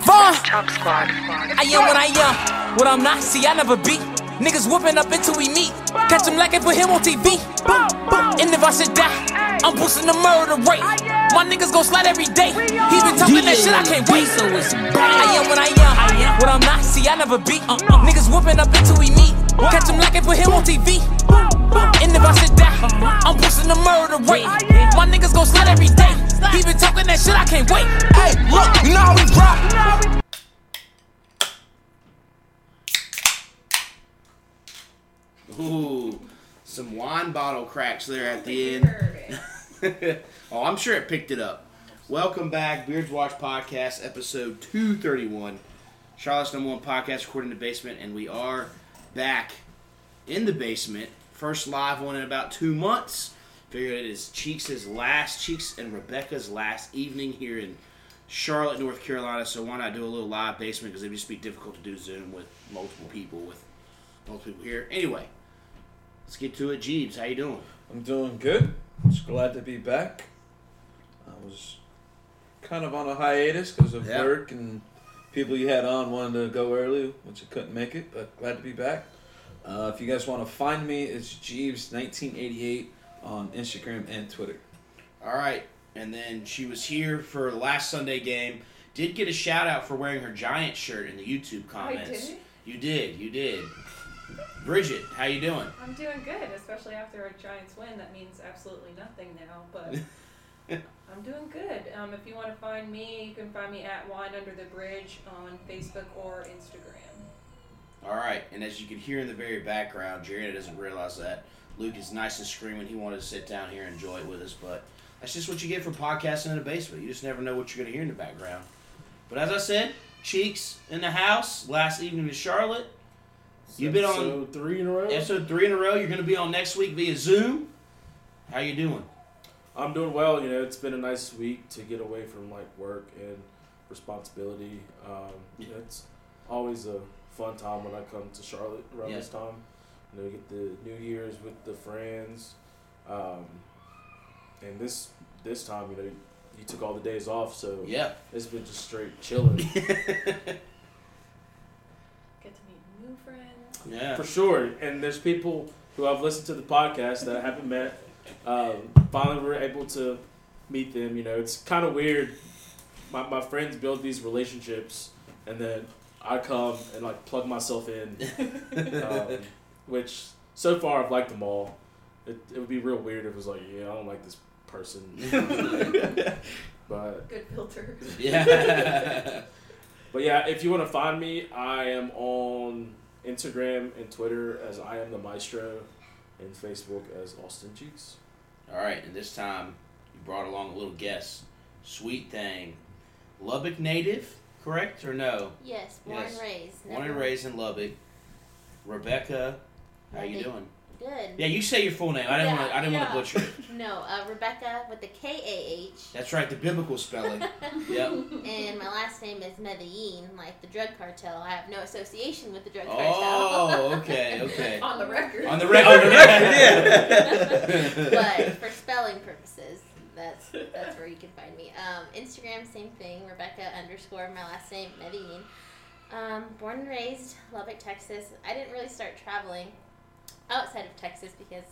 Vaughn. I am what I am. What I'm not, see, I never beat. Niggas whooping up until we meet. Catch him like it put him on TV. Boom, boom. And if I should die, I'm boosting the murder rate. My niggas gon' slide every day. He been talking that shit, I can't wait. So it's I am what I am. What I'm not, see, I never beat. Uh, uh, niggas whooping up until we meet. Catch him like it put him on TV. And if I should die, I'm boosting the murder rate. My niggas gon' slide every day. He been talking that shit, I can't wait. Hey, look, you know how we rock. Ooh, some wine bottle cracks there at the end. oh, I'm sure it picked it up. Welcome back, Beards Watch Podcast, episode 231. Charlotte's number one podcast recorded in the basement, and we are back in the basement. First live one in about two months. Figured it is Cheeks' last, Cheeks and Rebekah's last evening here in Charlotte, North Carolina. So why not do a little live basement? Because it'd just be difficult to do Zoom with multiple people, with multiple people here. Anyway, let's get to it. Jeebs, how you doing? I'm doing good. Just glad to be back. I was kind of on a hiatus because of Yeah. work and people you had on wanted to go early, which I couldn't make it, but glad to be back. Uh, if you guys want to find me, it's Jeebs1988 on Instagram and Twitter. All right, and then she was here for last Sunday game. Did get a shout out for wearing her Giant shirt in the YouTube comments. did? You did, you did. Bridget, how you doing? I'm doing good, especially after a Giants win. That means absolutely nothing now, but I'm doing good. Um, if you want to find me, you can find me at Wine Under the Bridge on Facebook or Instagram. All right, and as you can hear in the very background, Jared doesn't realize that Luke is nice and screaming. He wanted to sit down here and enjoy it with us, but that's just what you get for podcasting in the basement. You just never know what you're going to hear in the background. But as I said, Cheeks in the house last evening in Charlotte. You've been on Episode three in a row. episode three in a row. You're going to be on next week via Zoom. How you doing? I'm doing well. You know, it's been a nice week to get away from like work and responsibility. Um, Yeah. It's always a fun time when I come to Charlotte around Yeah. this time. You know, get the New Year's with the friends, um, and this this time, you know, you took all the days off, so Yeah. it's been just straight chilling Get to meet new friends. yeah. for sure. And there's people who I've listened to the podcast that I haven't met. Um, finally, we're able to meet them. You know, it's kind of weird. My, my friends build these relationships, and then I come and like plug myself in, um, which so far I've liked them all. It, it would be real weird if it was like, yeah, I don't like this person, but Good filter. yeah. But yeah, if you want to find me, I am on Instagram and Twitter as I am the Maestro, and Facebook as Austin Cheeks. All right, and this time you brought along a little guest, sweet thing, Lubbock native, correct or no? Yes, born Yes. and raised. Born and raised in Lubbock. Rebekah, how you doing? Good. Yeah, you say your full name. I didn't Yeah, want to. I didn't yeah. want to butcher it. No, uh, Rebekah with the K A H. That's right, the biblical spelling. Yep. And my last name is Medellin, like the drug cartel. I have no association with the drug cartel. Oh, okay, okay. On the record. On the record, yeah. but for spelling purposes, that's that's where you can find me. Um, Instagram, same thing. Rebekah underscore my last name Medellin. Um, born and raised Lubbock, Texas. I didn't really start traveling outside of Texas because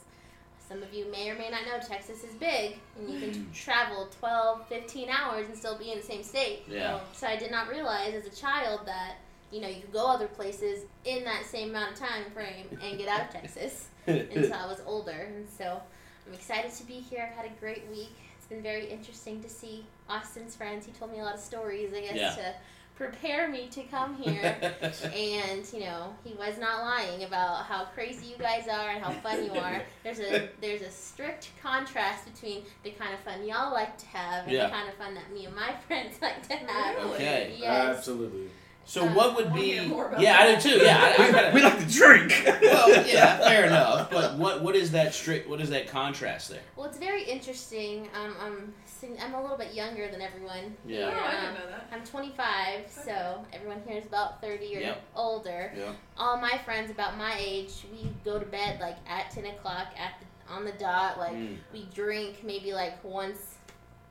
some of you may or may not know Texas is big and you can hmm. travel 12, 15 hours and still be in the same state. Yeah. So I did not realize as a child that you know you could go other places in that same amount of time frame and get out of Texas until I was older. And so I'm excited to be here. I've had a great week. It's been very interesting to see Austin's friends. He told me a lot of stories, I guess, Yeah. to prepare me to come here. and, you know, he was not lying about how crazy you guys are and how fun you are. There's a there's a strict contrast between the kind of fun y'all like to have and Yeah. the kind of fun that me and my friends like to have. Okay. Yes. Absolutely. So what would be? hear more Yeah, I do too. Yeah, I, I gotta, We like to drink. well, yeah, fair enough. But what what is that strict? What is that contrast there? Well, it's very interesting. Um, I'm sig- I'm a little bit younger than everyone. Oh, Yeah. I Um, didn't know that. I'm 25, so everyone here is about 30 or Yep. older. Yeah. All my friends about my age, we go to bed like at 10 o'clock at the, on the dot. Like Mm. we drink maybe like once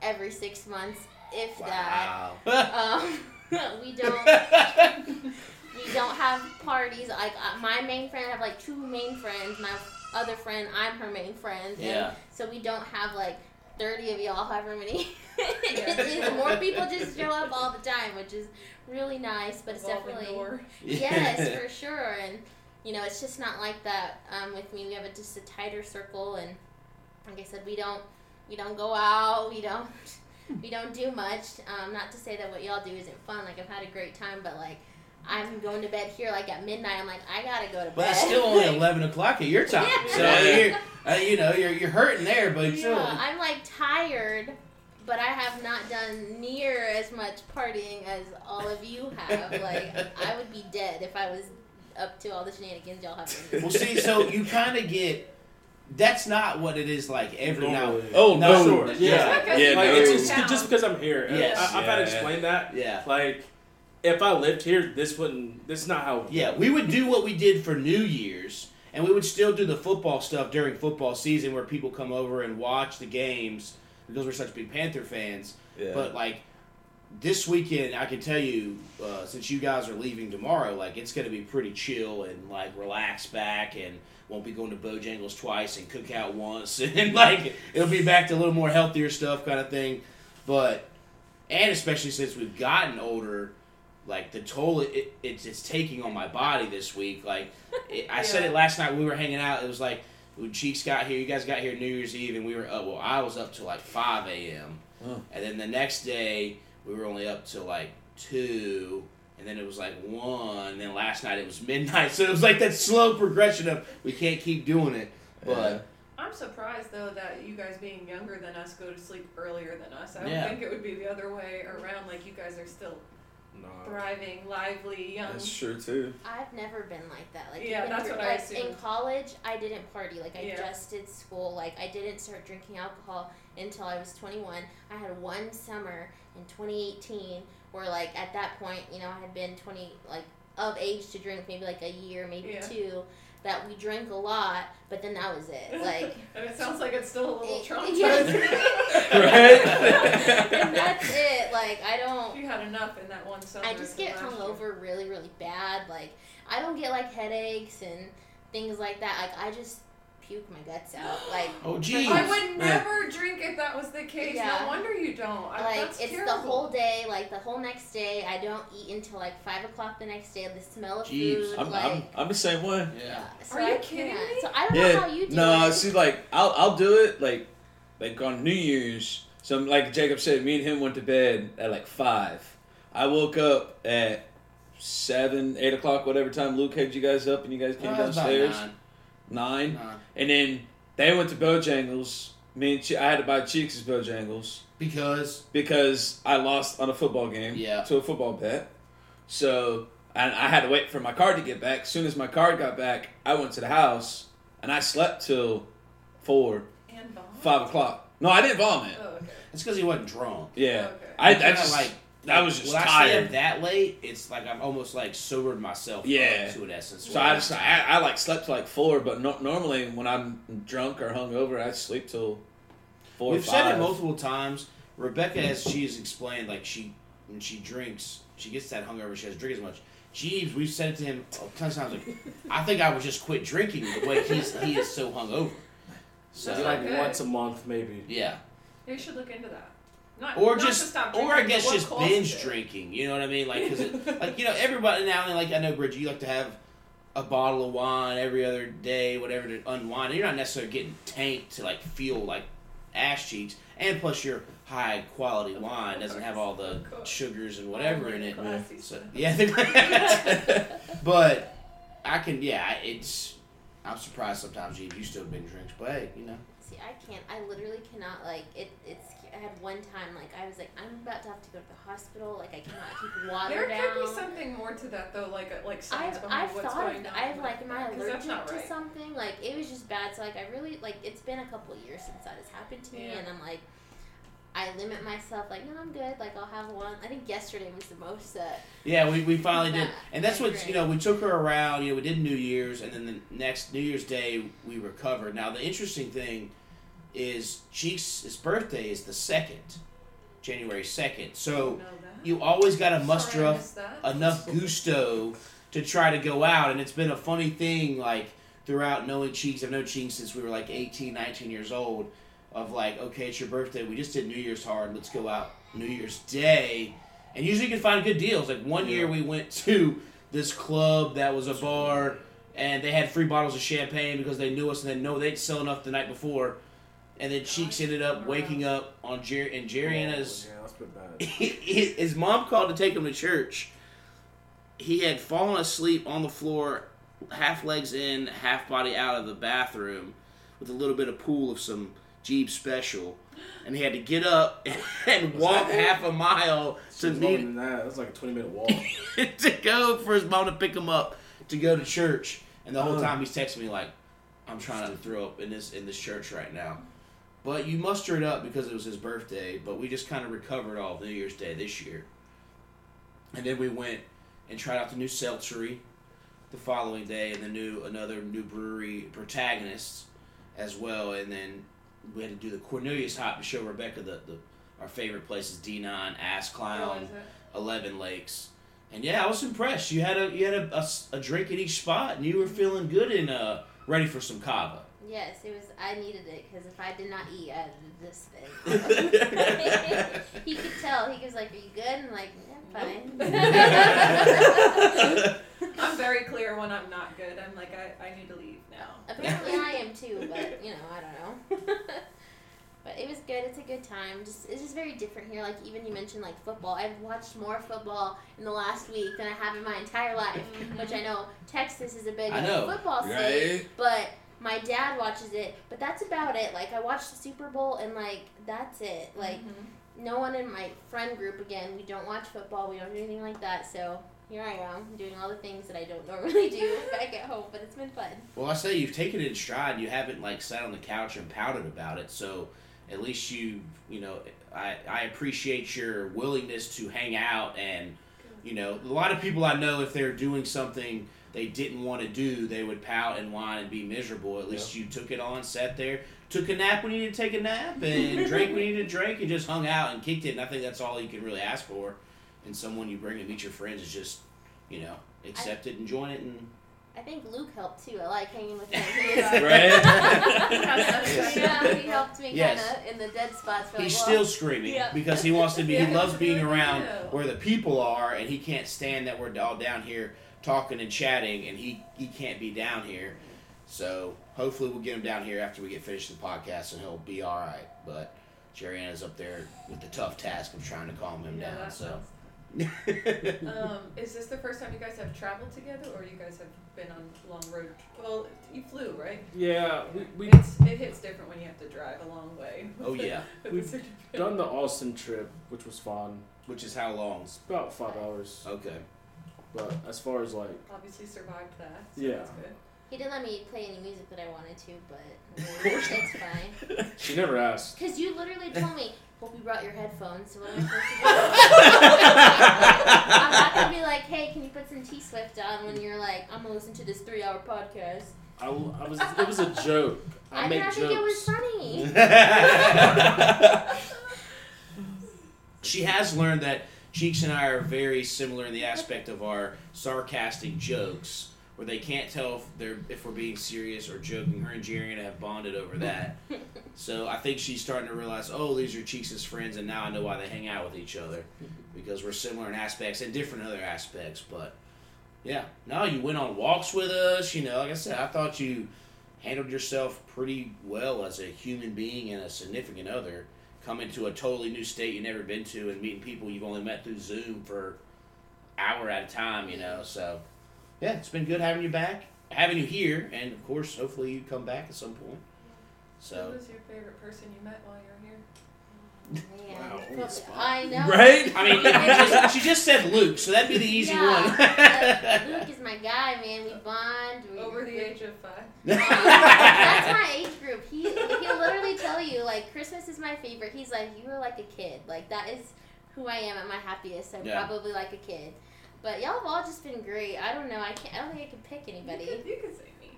every six months, if that. Wow. Um, we don't we don't have parties. Like uh, my main friend, I have like two main friends. My other friend, I'm her main friend. and Yeah. So we don't have like thirty of y'all, however many. it is more people just show up all the time, which is really nice. But it's Revolving definitely door. yes, for sure. And you know, it's just not like that um, with me. We have a, just a tighter circle, and like I said, we don't we don't go out. We don't we don't do much. Um, not to say that what y'all do isn't fun. Like I've had a great time, but like I'm going to bed here like at midnight. I'm like I gotta go to bed. But it's still only eleven o'clock at your time, Yeah. so Yeah. you're, uh, you know you're you're hurting there, but still. I'm like tired, but I have not done near as much partying as all of you have. Like I would be dead if I was up to all the shenanigans y'all have. been Well, see, so you kind of get. That's not what it is like every now. Normally. Oh No, no! Sure. Yeah. Because Yeah, Like no. it's, live in it's town. just because I'm here. Yes. I, I've had to explain that. Yeah. Like, if I lived here, this wouldn't. This is not how. Yeah, we would do what we did for New Year's, and we would still do the football stuff during football season where people come over and watch the games because we're such big Panther fans. Yeah. But like this weekend, I can tell you, uh, since you guys are leaving tomorrow, like it's going to be pretty chill and like relaxed back, and won't be going to Bojangles twice and cook out once, and like it'll be back to a little more healthier stuff kind of thing. But and especially since we've gotten older, like the toll it, it, it's it's taking on my body this week. Like it, I said it last night when we were hanging out. It was like when Cheeks got here, you guys got here New Year's Eve, and we were up. Well, I was up till like five a.m. Oh. And then the next day we were only up till like two, and then it was like one. And then last night it was midnight. So it was like that slow progression of we can't keep doing it. But I'm surprised though that you guys being younger than us go to sleep earlier than us. I would Yeah. think it would be the other way around. Like you guys are still Nah. thriving, lively, young. That's true too. I've never been like that. Like Yeah, that's through- what I like in college, I didn't party. Like I Yeah. just did school. Like I didn't start drinking alcohol until I was 21. I had one summer in 2018 where like at that point, you know, I had been 20 like of age to drink maybe like a year, maybe Yeah. two. That we drank a lot, but then that was it. Like and it sounds like it's still a little It- traumatizing. and that's it. Like I don't. you had enough in that one summer. I just get last year. hungover really, really bad. Like I don't get like headaches and things like that. Like I just puke my guts out. Like oh geez, I would never drink if that was the case. Yeah. No wonder you don't. I, like that's it's terrible. the whole day. Like the whole next day, I don't eat until like five o'clock the next day. The smell of Jeez. food. I'm, like I'm, I'm the same way. yeah. so Are I you can't. kidding me? So I don't know how you do no, it. see, like I'll I'll do it like like on New Year's. So like Jacob said, me and him went to bed at like five. I woke up at seven, eight o'clock, whatever time Luke had you guys up and you guys came uh, it about downstairs. Nine. Nine. Nine. and then they went to Bojangles. Me and che- I had to buy Cheeks' Bojangles Because because I lost on a football game. Yeah. To a football bet. So and I had to wait for my card to get back. As soon as my card got back, I went to the house and I slept till four, And vomit? five o'clock. No, I didn't vomit. Oh, okay. it's because he wasn't drunk. Yeah. Oh, okay. I, I Kinda just like I was just when I stay up that late, it's like I'm almost like sobered myself. Yeah. up to an essence. So I just I, I like slept till like four, but no, normally when I'm drunk or hungover, I sleep till four. We've five. said it multiple times. Rebekah, as she's explained, like she when she drinks, she gets that hungover. She doesn't drink as much. Jeebs, we've said it to him a ton of times. Like, I think I would just quit drinking the way he's he is so hungover. So That's like not good. once a month, maybe. yeah, You should look into that. Not, or not to just stop or I guess just binge it. drinking. You know what I mean? Like because like you know everybody now and then, like I know Bridget, you like to have a bottle of wine every other day, whatever to unwind. And you're not necessarily getting tanked to like feel like ass cheeks, and plus your high quality wine doesn't have all the sugars and whatever in it. classy So yeah, but I can yeah, it's. I'm surprised sometimes you you still binge drinks, but hey, you know. See, I can't. I literally cannot. Like it. It's. I had one time. Like I was like, I'm about to have to go to the hospital. Like I cannot keep water There down. could be something more to that though, like uh, like science I've, behind I've what's thought going of, on. I've like, am I allergic that's to right. something? Like it was just bad. So like, I really like. It's been a couple of years since that has happened to me, Yeah. and I'm like, I limit myself. Like, no, I'm good. Like I'll have one. I think yesterday was the most. Uh, Yeah, we, we finally did, and that's what you know. We took her around. You know, we did New Year's, and then the next New Year's Day we recovered. Now the interesting thing is Cheeks' his birthday is the second, January second. So you always got to muster up enough gusto to try to go out and it's been a funny thing like throughout knowing cheeks i've known cheeks since we were like 18 19 years old of like okay it's your birthday we just did new year's hard let's go out new year's day. And usually you can find good deals like one year we went to this club that was a bar and they had free bottles of champagne because they knew us and they know they'd sell enough the night before and then cheeks ended up waking up on Jerry and Jerry and his Yeah, that's been bad. his mom called to take him to church. He had fallen asleep on the floor, half legs in, half body out of the bathroom, with a little bit of pool of some Jeep special, and he had to get up and walk half a mile to It's meet that. That's like a 20 minute walk. to go for his mom to pick him up to go to church. And the whole time he's texting me like, "I'm trying to throw up in this in this church right now." But you muster it up because it was his birthday. But we just kind of recovered all of New Year's Day this year, and then we went and tried out the new seltzery the following day, and the new another new brewery protagonists as well. And then we had to do the Cornelius Hop to show Rebekah the, the our favorite places: D9, Ass Clown. Oh, it? Eleven Lakes. And yeah, I was impressed. You had a you had a a drink at each spot, and you were feeling good and uh, ready for some kava. Yes, it was. I needed it because if I did not eat, I did this thing. he could tell. He was like, "Are you good?" And I'm like, "Yeah, fine." I'm very clear when I'm not good. I'm like, I, I need to leave now. Apparently, I am too, but you know, I don't know. but it was good. It's a good time. Just it's just very different here. Like even you mentioned like football. I've watched more football in the last week than I have in my entire life. Mm-hmm. Which I know Texas is a big I know. football state, Right? but my dad watches it. But that's about it. Like I watched the Super Bowl and like that's it. Like Mhm. no one in my friend group again. We don't watch football. We don't do anything like that. So here I am doing all the things that I don't normally do back at home. But it's been fun. Well, I say you've taken it in stride. You haven't like sat on the couch and pouted about it. So at least you you know I I appreciate your willingness to hang out and you know a lot of people I know if they're doing something they didn't want to do they would pout and whine and be miserable. At least you took it on, sat there, took a nap when you needed to take a nap, and drank when you needed to drink, and just hung out and kicked it. And I think that's all you can really ask for. And someone you bring and meet your friends is just you know accept it and join it and I think Luke helped too. I like hanging with him. He was- Right? yeah, he helped me Yes. kind of in the dead spots. For He's like, still well, screaming Yeah. because he wants to be. Yeah, he he loves wants to be being around you. where the people are, and he can't stand that we're all down here talking and chatting, and he he can't be down here. So hopefully we'll get him down here after we get finished the podcast, and he'll be all right. But Jerry Anna's up there with the tough task of trying to calm him Yeah, down. So Um, is this the first time you guys have traveled together, or you guys have been on long road? Well, you flew, right? yeah, we, we It's, it hits different when you have to drive a long way. oh yeah, With We've done the Austin trip, which was fun. which is how long? It's about five hours. Okay. But as far as like, Obviously survived that. So Yeah. That's good. He didn't let me play any music that I wanted to, but it's fine. she never asked. Because you literally told me, "Hope you brought your headphones." So what am I supposed to do? I'm not gonna be like, "Hey, can you put some T Swift on?" When you're like, "I'm gonna listen to this three-hour podcast." I was. It was a joke. I, I, make didn't jokes. think it was funny. she has learned that Cheeks and I are very similar in the aspect of our sarcastic jokes, where they can't tell if they're if we're being serious or joking. Her and Jarian have bonded over that, so I think she's starting to realize, oh, these are Cheeks' friends, and now I know why they hang out with each other because we're similar in aspects and different other aspects. But yeah, no, you went on walks with us. You know, like I said, I thought you handled yourself pretty well as a human being and a significant other coming to a totally new state you've never been to and meeting people you've only met through Zoom for hour at a time, you know. So yeah, it's been good having you back, having you here, and of course, hopefully you come back at some point. So, Who was your favorite person you met while you were Wow, on the probably- spot. I know. Right? I mean, just- she just said Luke, so that'd be the easy Yeah, one. Luke is my guy, man. We bond. We, Over the age of five. That's my age group. He he'll literally tell you like Christmas is my favorite. He's like you were like a kid. Like that is who I am at my happiest. I'm Yeah. probably like a kid. But y'all have all just been great. I don't know. I can't. I don't think I can pick You anybody. you could say me.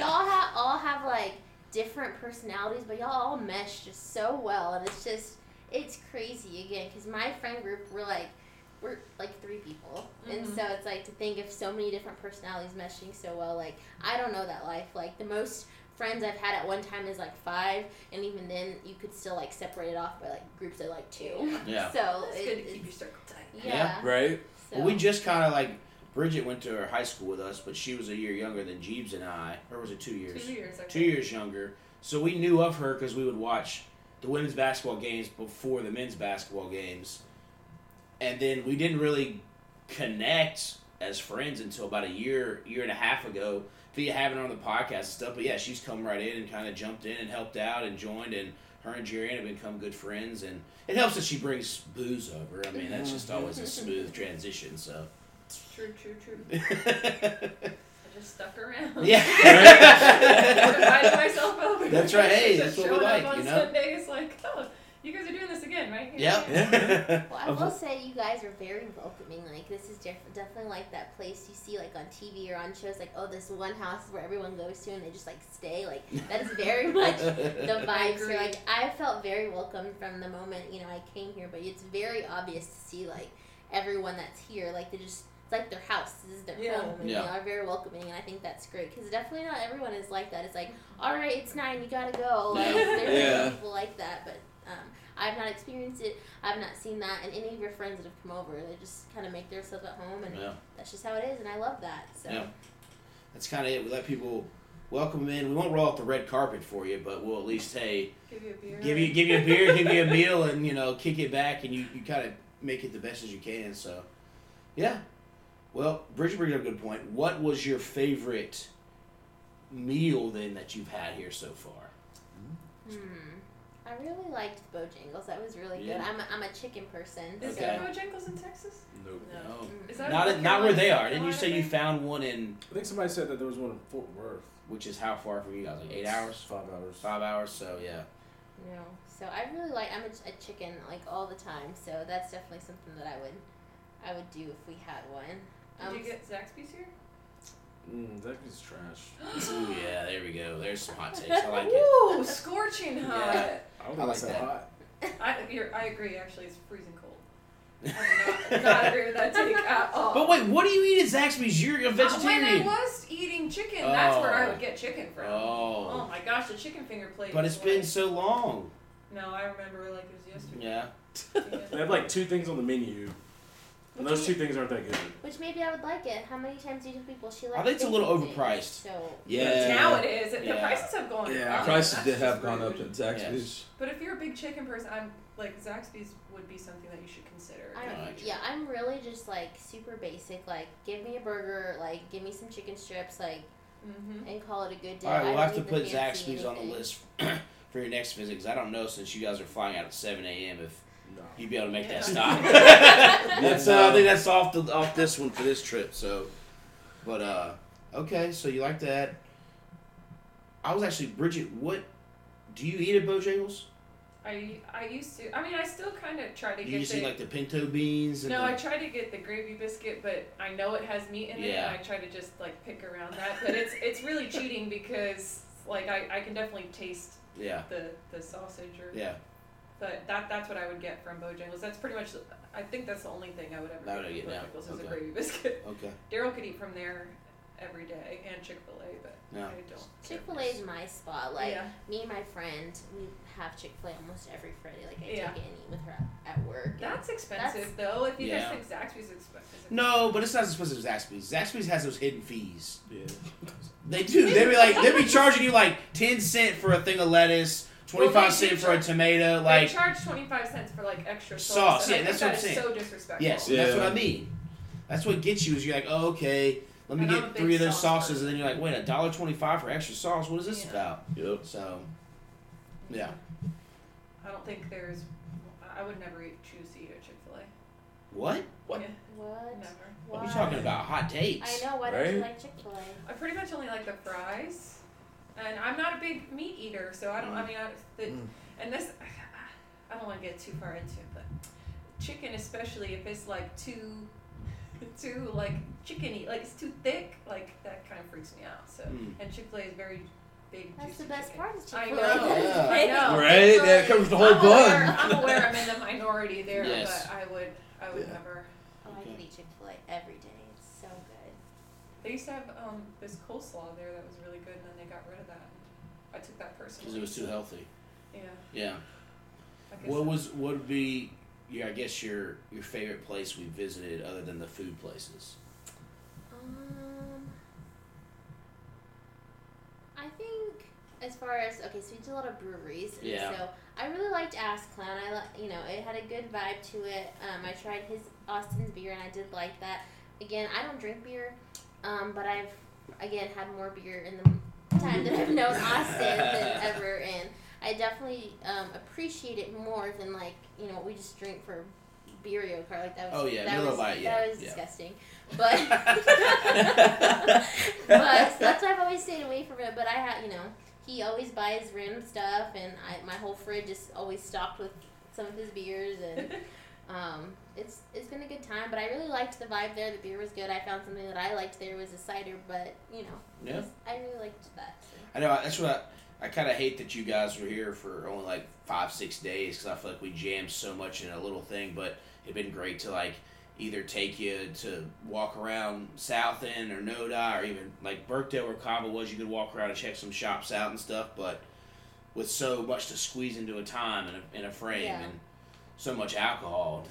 y'all have all have like different personalities, but y'all all mesh just so well, and it's just it's crazy again because my friend group we're like we're like three people and Mhm. so it's like to think of so many different personalities meshing so well like i don't know that life like the most friends i've had at one time is like five and even then you could still like separate it off by like groups of like two Yeah. so It's it- good to keep it's- your circle tight. yeah, Right? So, Well, we just kind of like Bridget went to her high school with us, but she was a year younger than Jeebs and I, or was it two years? Two years. I Two years younger. So we knew of her because we would watch the women's basketball games before the men's basketball games, and then we didn't really connect as friends until about a year, year and a half ago via having her on the podcast and stuff. But yeah, she's come right in and kind of jumped in and helped out and joined, and her and Jerry have become good friends. And it helps that she brings booze over. I mean, that's mm-hmm. just always a smooth transition. So. True, true, true. I just stuck around. yeah. Invited myself over. That's right. Hey, Just that's what we showing like, on you know? Sundays, like, oh, you guys are doing this again, right? Here, Yep. Well, I will say you guys are very welcoming. Like this is def- definitely like that place you see like on TV or on shows. Like oh, this one house where everyone goes to and they just like stay. Like that is very much the vibes. So, agree. like I felt very welcome from the moment you know I came here. But it's very obvious to see like everyone that's here. Like they just it's like their house. This is their Yeah. home, and Yeah. they are very welcoming. And I think that's great because definitely not everyone is like that. It's like all right, it's nine, you gotta go. Like there's Yeah. many people like that, but. Um, I've not experienced it. I've not seen that, and any of your friends that have come over, they just kind of make themselves at home, and Yeah. that's just how it is, and I love that. So Yeah. That's kind of it. We let people welcome them in. We won't roll out the red carpet for you, but we'll at least hey Give you a beer. give you give you a beer, give you a meal, and you know kick it back, and you, you kind of make it the best as you can. So, yeah. Well, Bridget brings up a good point. What was your favorite meal then that you've had here so far? hmm. I really liked Bojangles. That was really Yeah. good. I'm a, I'm a chicken person. Is so there Bojangles in Texas? Nope. No. Mm. Is that Not a not where they are. Didn't you say you found one in I think somebody said that there was one in Fort Worth. which is how far from you guys? Like eight hours, Five hours. five hours. So yeah. No. So I really like. I'm a, a chicken like all the time. So that's definitely something that I would I would do if we had one. Did Um, you get Zaxby's here? Mm, that is trash. Ooh yeah, there we go. There's some hot takes. I like it. Ooh, scorching hot. Yeah. I don't I think like it's that that. hot. I, you're, I agree. Actually, it's freezing cold. I do not, not agree with that take at all. But wait, what do you eat at Zaxby's? You're a Uh, when I was eating chicken, that's where I Oh. would get chicken from. Oh Oh. my gosh, the chicken finger plate. But it's been like- so long. No, I remember like it was yesterday. Yeah. They have like two things on the menu, and those two things aren't that good. which maybe I would like it. How many times do you tell people she likes? I think it's a little things? overpriced. So Yeah. Now it is. The Yeah. prices have gone Yeah, up. prices did have just gone up at Zaxby's. But if you're a big chicken person, I'm like Zaxby's would be something that you should consider. I in the don't, Right. future. yeah, I'm really just like super basic. Like, give me a burger, like, give me some chicken strips, like, Mhm. and call it a good day. All right, I we'll don't have to need the put fancy Zaxby's on the anything. list for your next visit because I don't know since you guys are flying out at 7 a.m. if No. You'd be able to make Yeah. that stop. that's uh, I think that's off the off this one for this trip. So, but uh, okay, so you like that? I was actually Bridget. What do you eat at Bojangles? I I used to. I mean, I still kind of try to Do get you the. see like the pinto beans? And no, the, I try to get the gravy biscuit, but I know it has meat in it, Yeah. and I try to just like pick around that. But it's it's really cheating because like I, I can definitely taste yeah, the the sausage or. yeah. But that that's what I would get from Bojangles. That's pretty much. I think that's the only thing I would ever That get would from get- yeah, Bojangles is okay. a gravy biscuit. Okay. Daryl could eat from there every day, and Chick Fil A, but Yeah. I don't. Chick Fil A is my spot. Like, yeah. me and my friend, we have Chick Fil A almost every Friday. Like, I Yeah. take it and eat with her at, at work. That's expensive though. If you Yeah. guys think Zaxby's expensive. No, but it's not as expensive as Zaxby's. Zaxby's has those hidden fees. Yeah. They do. They be like they be charging you like ten cent for a thing of lettuce, twenty Well, they five do cent for a charge- tomato. they Like charge twenty five cents for like extra sauce. Sauce, and yeah, I that's what that I'm saying. So disrespectful. yes, that's what I mean. That's what gets you is you're like, oh okay, let me And get three of those sauce sauces, and then you're like, wait, a dollar twenty five for extra sauce. What is this Yeah. about? Yep. So, yeah. I don't think there's. I would never eat, choose to eat at Chick Fil A. What? What? Yeah, What? never. What are Why? you talking about? Hot takes. I know. Why don't you Right? like Chick Fil A? I pretty much only like the fries, and I'm not a big meat eater, so I don't. I mean, I, the, Mm. and this, I don't want to get too far into it, but chicken, especially if it's like too, too like chickeny, like it's too thick, like that kind of freaks me out. So, Mm. and Chick Fil A is very big That's the juicy best chicken. part. Is I Chick-fil-A. know. Yeah. I know. Right? It's That like- covers the whole I'm aware, bun. I'm aware I'm in the minority there, Yes. but I would, I would Yeah. never. Oh, I could eat Chick Fil A every day. It's so good. They used to have um, this coleslaw there that was really good, and then they got rid of that. I took that personally. Because it was too healthy. Yeah. Yeah. What so. was what would be your I guess your your favorite place we visited other than the food places? Um, I think as far as okay, so we did a lot of breweries, Yeah. so I really liked Ass Clown. I li- you know it had a good vibe to it. Um, I tried his Austin's beer, and I did like that. Again, I don't drink beer, um, but I've again had more beer in the time that I've known Austin than ever, and I definitely um, appreciate it more than like you know what we just drink for beer car like that was Oh, yeah, that Miller was, Lite, yeah, that was yeah. disgusting but but so that's why I've always stayed away from it. But I had, you know, he always buys random stuff, and I, my whole fridge is always stocked with some of his beers, and um, it's it's been a good time. But I really liked the vibe there. The beer was good. I found something that I liked there was a cider, but you know, Yeah. was- I really liked that. So. I know that's what I, I kind of hate that you guys were here for only like five six days because I feel like we jammed so much in a little thing, but it'd been great to like either take you to walk around South End or Noda or even like Birkdale where Cabo was. You could walk around and check some shops out and stuff, but with so much to squeeze into a time and a, in a frame Yeah. and so much alcohol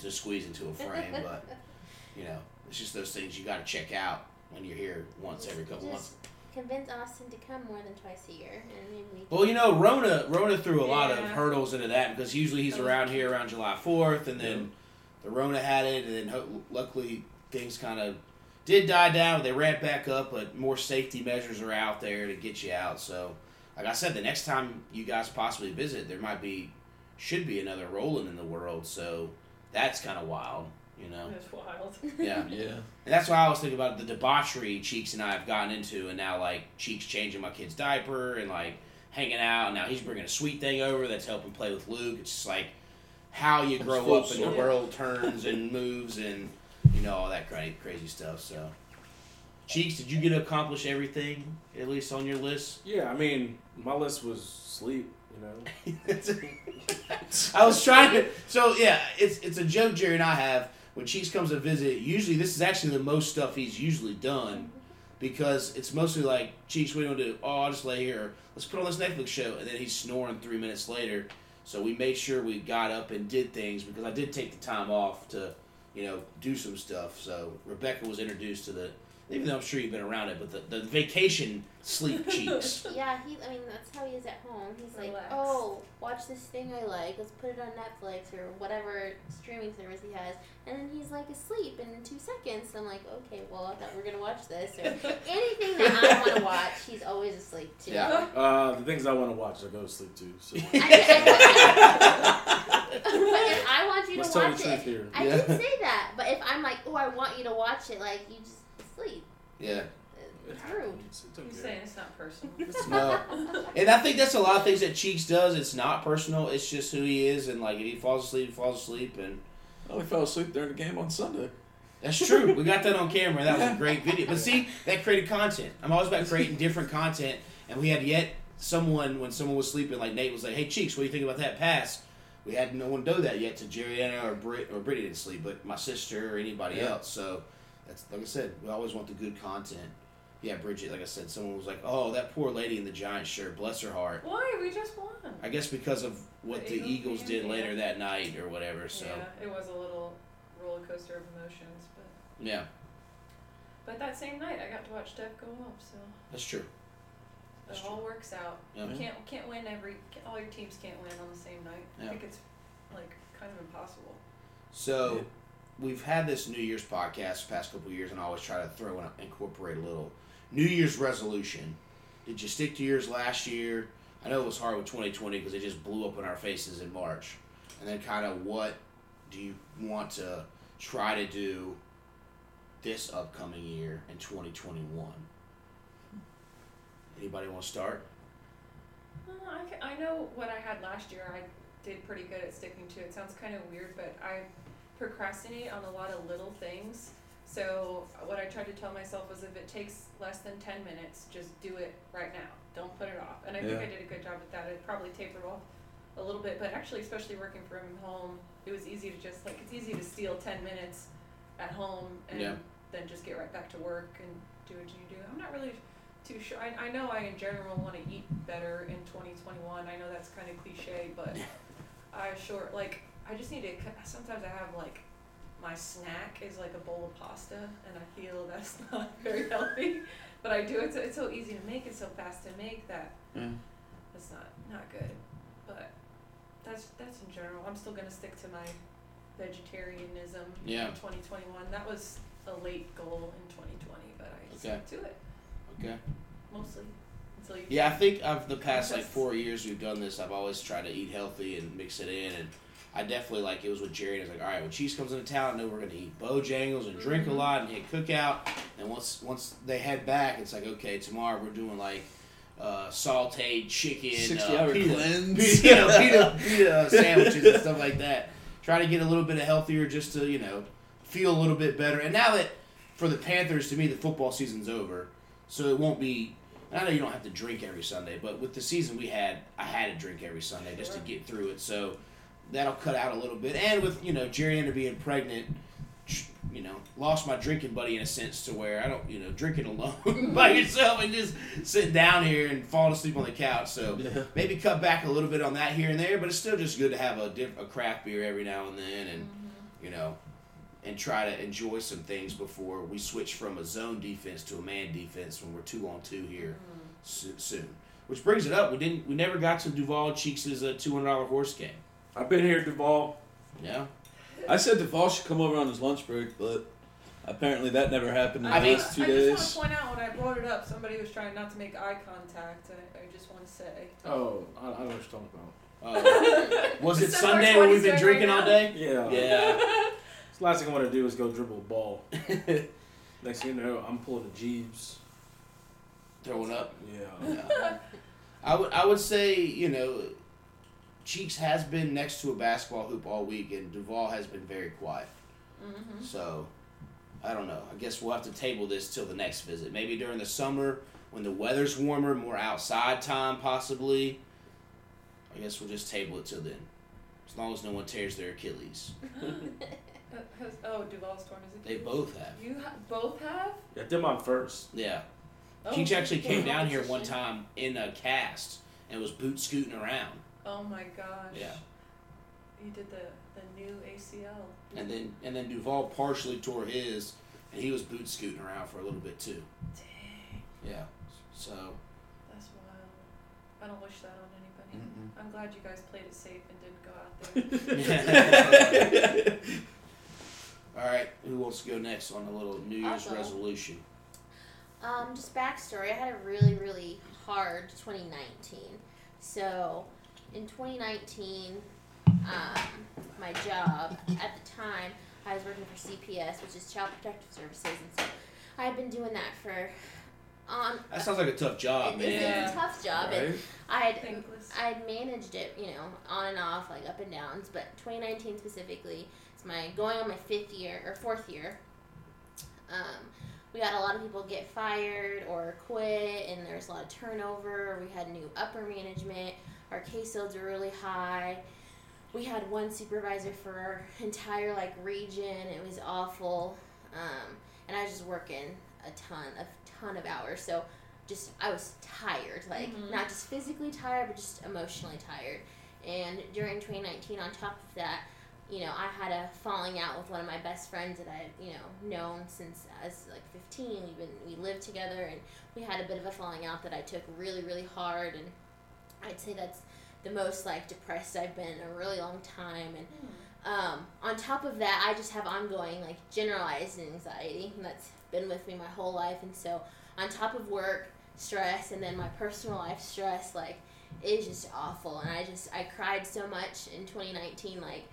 to squeeze into a frame, but you know it's just those things you got to check out when you're here once every couple months. Just convince Austin to come more than twice a year, and maybe we. Well, you know, Rona Rona threw a lot of hurdles into that because usually he's oh. around here around July Fourth, and then the Rona had it, and then ho- luckily things kind of did die down. They ramped back up, but more safety measures are out there to get you out. So, like I said, the next time you guys possibly visit, there might be should be another Roland in the world. So that's kind of wild, you know. That's wild. Yeah. Yeah. And that's why I was thinking about the debauchery Cheeks and I have gotten into, and now like Cheeks changing my kid's diaper and like hanging out, and now he's bringing a sweet thing over that's helping play with Luke. It's just like how you grow up and the world turns and moves and you know all that crazy crazy stuff. So, Cheeks, did you get to accomplish everything at least on your list? Yeah, I mean, my list was sleep. You know, I was trying to. So yeah, it's it's a joke Jerry and I have when Cheeks comes to visit. Usually, this is actually the most stuff he's usually done because it's mostly like Cheeks. We don't do. Oh, I'll just lay here. Let's put on this Netflix show, and then he's snoring three minutes later. So we made sure we got up and did things because I did take the time off to, you know, do some stuff. So Rebekah was introduced to the. Even though I'm sure you've been around it, but the, the vacation sleep cheeks. Yeah, he. I mean, that's how he is at home. He's like, Relaxed. oh, watch this thing I like. Let's put it on Netflix or whatever streaming service he has. And then he's like asleep in two seconds. I'm like, okay, well, I thought we were gonna watch this or anything that I want to watch. He's always asleep too. Yeah. uh, the things I want to watch, I go to sleep too. So I, I, but if I want you let's to tell the watch truth it, here. I Yeah. did say that. But if I'm like, oh, I want you to watch it, like you just sleep. yeah. It's rude. It's, it's I'm okay. saying it's not personal. It's No. And I think that's a lot of things that Cheeks does. It's not personal. It's just who he is, and like if he falls asleep, he falls asleep, and Oh, we fell asleep during the game on Sunday. that's true. we got that on camera. That was a great video. But see, that created content. I'm always about creating different content, and we had yet someone when someone was sleeping, like Nate was like, "Hey Cheeks, what do you think about that pass?" We had no one do that yet to Jerriana or Brit or Brittany didn't sleep, but my sister or anybody Yeah. else. So that's like I said, we always want the good content. Yeah, Bridget, like I said, someone was like, "Oh, that poor lady in the giant shirt, bless her heart." Why? We just won. I guess because of what The the Eagles Eagles did yeah. later that night or whatever. So Yeah, it was a little roller coaster of emotions, but yeah, but that same night I got to watch Steph go off, so that's true. it That's all works out. Yeah. You can't can't win every all your teams can't win on the same night. Yeah. I think it's like kind of impossible. So we've had this New Year's podcast past couple years, and I always try to throw in incorporate a little New Year's resolution. Did you stick to yours last year? I know it was hard with 2020 because it just blew up in our faces in March. And then, kind of, what do you want to try to do this upcoming year in 2021? Anybody want to start? Well, I, ca- I know what I had last year. I did pretty good at sticking to. It sounds kind of weird, but I procrastinate on a lot of little things. So what I tried to tell myself was if it takes less than ten minutes, just do it right now. Don't put it off. And I think I did a good job with that. It probably tapered off a little bit, but actually, especially working from home, it was easy to just like it's easy to steal ten minutes at home and Yeah. then just get right back to work and do what you do. I'm not really too sure. I, I know I in general want to eat better in 2021. I know that's kind of cliche, but I sure like I just need to. Sometimes I have like my snack is like a bowl of pasta, and I feel that's not very healthy. But I do it. So, it's so easy to make. It's so fast to make that Yeah. it's not not good. But that's that's in general. I'm still gonna stick to my vegetarianism Yeah. in 2021. That was a late goal in 2020, but I Okay. stuck to it Okay. mostly until you. Yeah, I think of the past like four years we've done this. I've always tried to eat healthy and mix it in, and I definitely like it was with Jerry. And I was like, all right, when Cheeks comes into town, I know we're gonna eat Bojangles and drink a Mhm. lot and hit cookout. And once once they head back, it's like okay, tomorrow we're doing like uh, sautéed chicken, 60 uh, hour pita, cleanse. you know, pita, pita uh, sandwiches and stuff like that. Try to get a little bit of healthier just to you know feel a little bit better. And now that for the Panthers, to me, the football season's over, so it won't be. I know you don't have to drink every Sunday, but with the season we had, I had to drink every Sunday just to get through it. So that'll cut out a little bit. And with you know Jerry Anner being pregnant, you know, lost my drinking buddy in a sense to where I don't, you know, drinking alone by yourself and just sitting down here and falling asleep on the couch. So Yeah. maybe cut back a little bit on that here and there, but it's still just good to have a diff- a craft beer every now and then, and you know, and try to enjoy some things before we switch from a zone defense to a man defense when we're two on two here so- soon. Which brings it up. We didn't. We never got to Duval Cheeks' uh, two hundred dollar horse game. I've been here, Duval. Yeah. I said Duvall should come over on his lunch break, but apparently that never happened in I the mean- last two I days. just want to point out when I brought it up, somebody was trying not to make eye contact. I, I just want to say. Oh, I, I don't know what you're talking about. Uh, was it Similar Sunday what when we've he's been doing drinking right all day? Yeah. Yeah. The last thing I want to do is go dribble a ball. Next thing you know, I'm pulling a Jeebs. Throwing up. Yeah. Yeah. I would I would say you know, Cheeks has been next to a basketball hoop all week, and Duval has been very quiet. Mm-hmm. So I don't know. I guess we'll have to table this till the next visit. Maybe during the summer when the weather's warmer, more outside time, possibly. I guess we'll just table it till then, as long as no one tears their Achilles. Has, oh, Duval's torn his Achilles. They both have. You ha- both have? Yeah, I did mine first. Yeah. Oh, Cheeks actually came down here one time in a cast and was boot scooting around. Oh my gosh. Yeah. You did the the new ACL. And then and then Duval partially tore his, and he was boot scooting around for a little bit too. Dang, Yeah. So that's wild. I don't wish that on anybody. Mm-mm. I'm glad you guys played it safe and didn't go out there. all right, who wants to go next on a little New Year's I'll resolution? Um, just backstory. I had a really, really hard 2019. So, in 2019, um, my job at the time, I was working for CPS, which is Child Protective Services, and so I had been doing that for um. That sounds like a tough job, it- man. it's, Yeah. it's a tough job, and I had Thankless. I had managed it, you know, on and off, like up and downs. But 2019 specifically, it's my going on my fifth year or fourth year. Um, we had a lot of people get fired or quit, and there was a lot of turnover. We had new upper management. Our caseloads were really high. We had one supervisor for our entire like region. It was awful, um, and I was just working a ton, a ton of hours. So just I was tired, like Mhm. not just physically tired, but just emotionally tired. And during 2019, on top of that, you know, I had a falling out with one of my best friends that I had, you know, known since I was like 15. We've been we lived together, and we had a bit of a falling out that I took really, really hard. And I'd say that's the most like depressed I've been in a really long time. And um, on top of that, I just have ongoing like generalized anxiety, and that's been with me my whole life. And so, on top of work stress and then my personal life stress, like it's just awful. And I just I cried so much in 2019. Like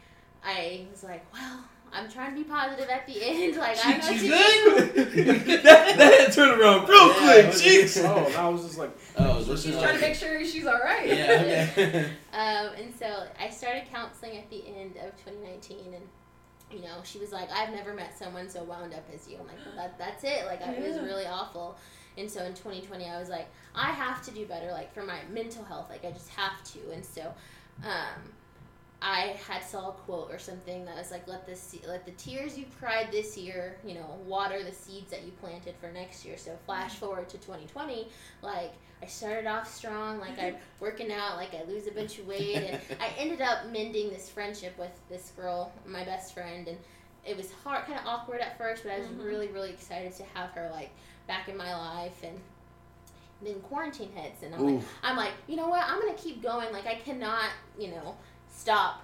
I was like, well, I'm trying to be positive at the end. Like I know Cheeks, she you good? that, that had turned around real Yeah, quick. it was- Cheeks. Oh, I was just like, Oh, this She's is trying to make sure she's all right. yeah. Okay. Um, and so I started counseling at the end of 2019, and you know, she was like, I've never met someone so wound up as you. I'm like, well, that, that's it. Like, I, it was really awful. And so in 2020, I was like, I have to do better, like, for my mental health. Like, I just have to. And so, um, I had saw a quote or something that was like, "Let the se- let the tears you cried this year, you know, water the seeds that you planted for next year." So flash forward to 2020, like I started off strong, like I'm working out, like I lose a bunch of weight, and I ended up mending this friendship with this girl, my best friend, and it was hard, kind of awkward at first, but I was Mhm. really, really excited to have her like back in my life, and then quarantine hits, and I'm like. I'm like, you know what? I'm gonna keep going. Like I cannot, you know, stop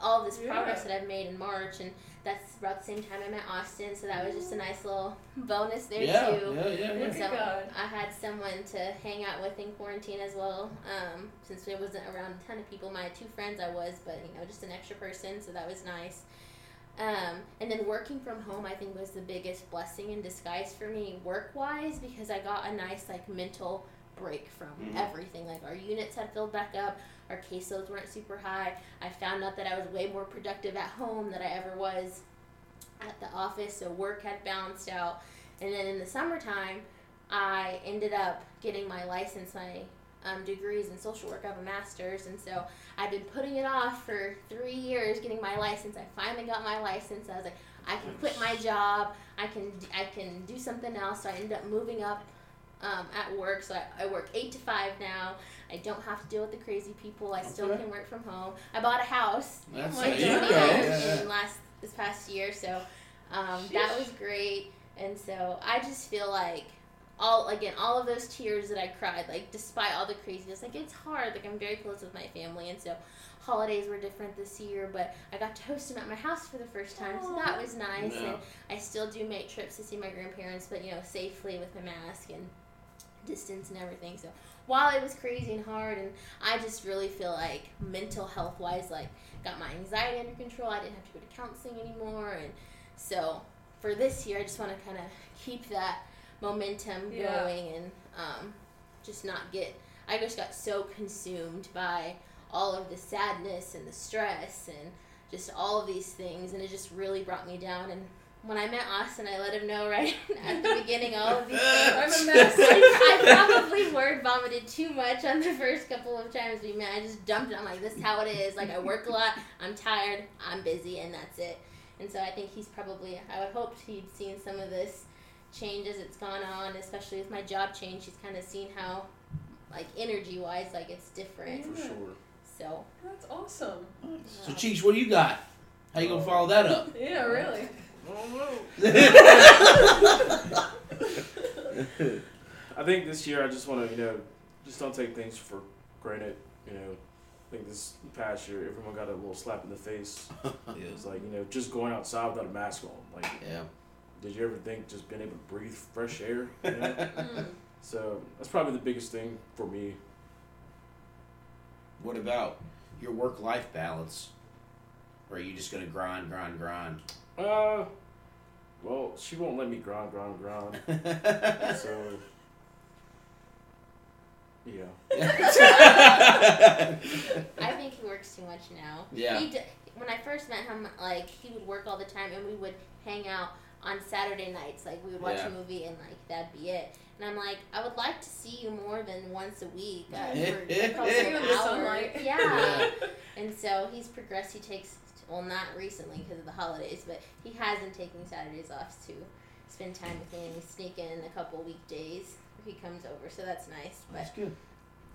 all this progress Yeah. that I've made in March, and that's about the same time I met Austin. So that was just a nice little bonus there yeah, too. yeah, yeah, yeah. And so God. I had someone to hang out with in quarantine as well. Um, since I wasn't around a ton of people, my two friends I was, but you know, just an extra person, so that was nice. Um, and then working from home, I think was the biggest blessing in disguise for me, work wise, because I got a nice like mental break from Mhm. everything. Like our units had filled back up, our caseloads weren't super high. I found out that I was way more productive at home than I ever was at the office, so work had balanced out. And then in the summertime, I ended up getting my license, my um, degrees in social work. I have a master's, and so I've been putting it off for three years getting my license. I finally got my license. I was like, I can quit my job. I can I can do something else. So I ended up moving up um, at work. So I, I work eight to five now. I don't have to deal with the crazy people. I still can work from home. I bought a house That's there you Disney go. Yeah, yeah. in last this past year, so um, that was great. And so I just feel like all again all of those tears that I cried, like despite all the craziness, like it's hard. Like I'm very close with my family, and so holidays were different this year. But I got to host them at my house for the first time, so that was nice. Yeah. And I still do make trips to see my grandparents, but you know safely with a mask and distance and everything. So while it was crazy and hard, and I just really feel like mental health wise, like got my anxiety under control. I didn't have to go to counseling anymore, and so for this year, I just want to kind of keep that momentum Yeah. going and um, just not get. I just got so consumed by all of the sadness and the stress and just all of these things, and it just really brought me down. And when I met Austin, I let him know right at the beginning all of these things. I'm a mess. I probably word vomited too much on the first couple of times we met. I just dumped it. I'm like, this is how it is. Like, I work a lot, I'm tired, I'm busy, and that's it. And so I think he's probably, I would hope he'd seen some of this change as it's gone on, especially with my job change. He's kind of seen how, like, energy wise, like, it's different. For sure. So, That's awesome. So, Cheeks, what do you got? How you gonna follow that up? Yeah, really. I think this year I just want to, you know, just don't take things for granted. You know, I think this past year everyone got a little slap in the face. It's like, you know, just going outside without a mask on. Like, Yeah. did you ever think just being able to breathe fresh air? You know? mm, so that's probably the biggest thing for me. What about your work-life balance? Or are you just gonna grind, grind, grind? Uh, well, she won't let me grind, grind, grind. So, yeah. I think he works too much now. Yeah. He d- when I first met him, like he would work all the time, and we would hang out on Saturday nights. Like we would watch Yeah. a movie, and like that'd be it. And I'm like, I would like to see you more than once a week uh, for probably an hour. sunlight. Yeah. and so he's progressed. He takes well, not recently because of the holidays, but he hasn't taken Saturdays off to spend time with me and sneak in a couple weekdays if he comes over. So that's nice. But That's good.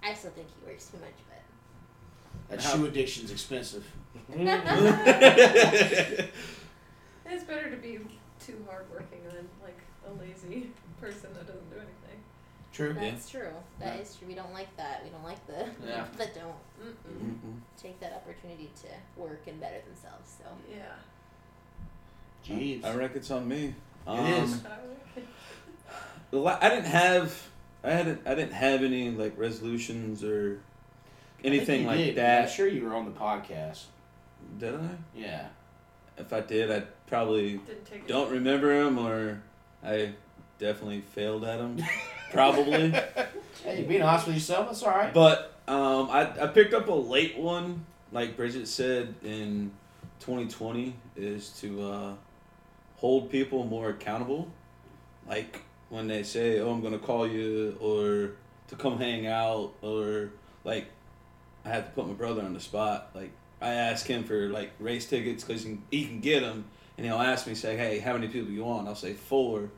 I still think he works too much. But That How- shoe addiction's expensive. It's better to be too hardworking than like a lazy person that doesn't do anything. True. That's true. That Yeah. is true. We don't like that. We don't like the Yeah. that don't Mm-mm. take that opportunity to work and better themselves. So Yeah. Jeez. I reckon it's on me. It is. Um, the la- I didn't have I hadn't I didn't have any like resolutions or anything I think you like did, 'cause that. I'm sure you were on the podcast. Did I? Yeah. If I did, I probably Didn't take it. don't remember them, or I definitely failed at them. Probably. Hey, being honest with yourself, that's all right. But um, I, I picked up a late one, like Bridget said, in 2020 is to uh, hold people more accountable. Like when they say, "Oh, I'm gonna call you," or to come hang out, or like I have to put my brother on the spot. Like I ask him for like race tickets because he, he can get them, and he'll ask me, say, "Hey, how many people you want?" I'll say four,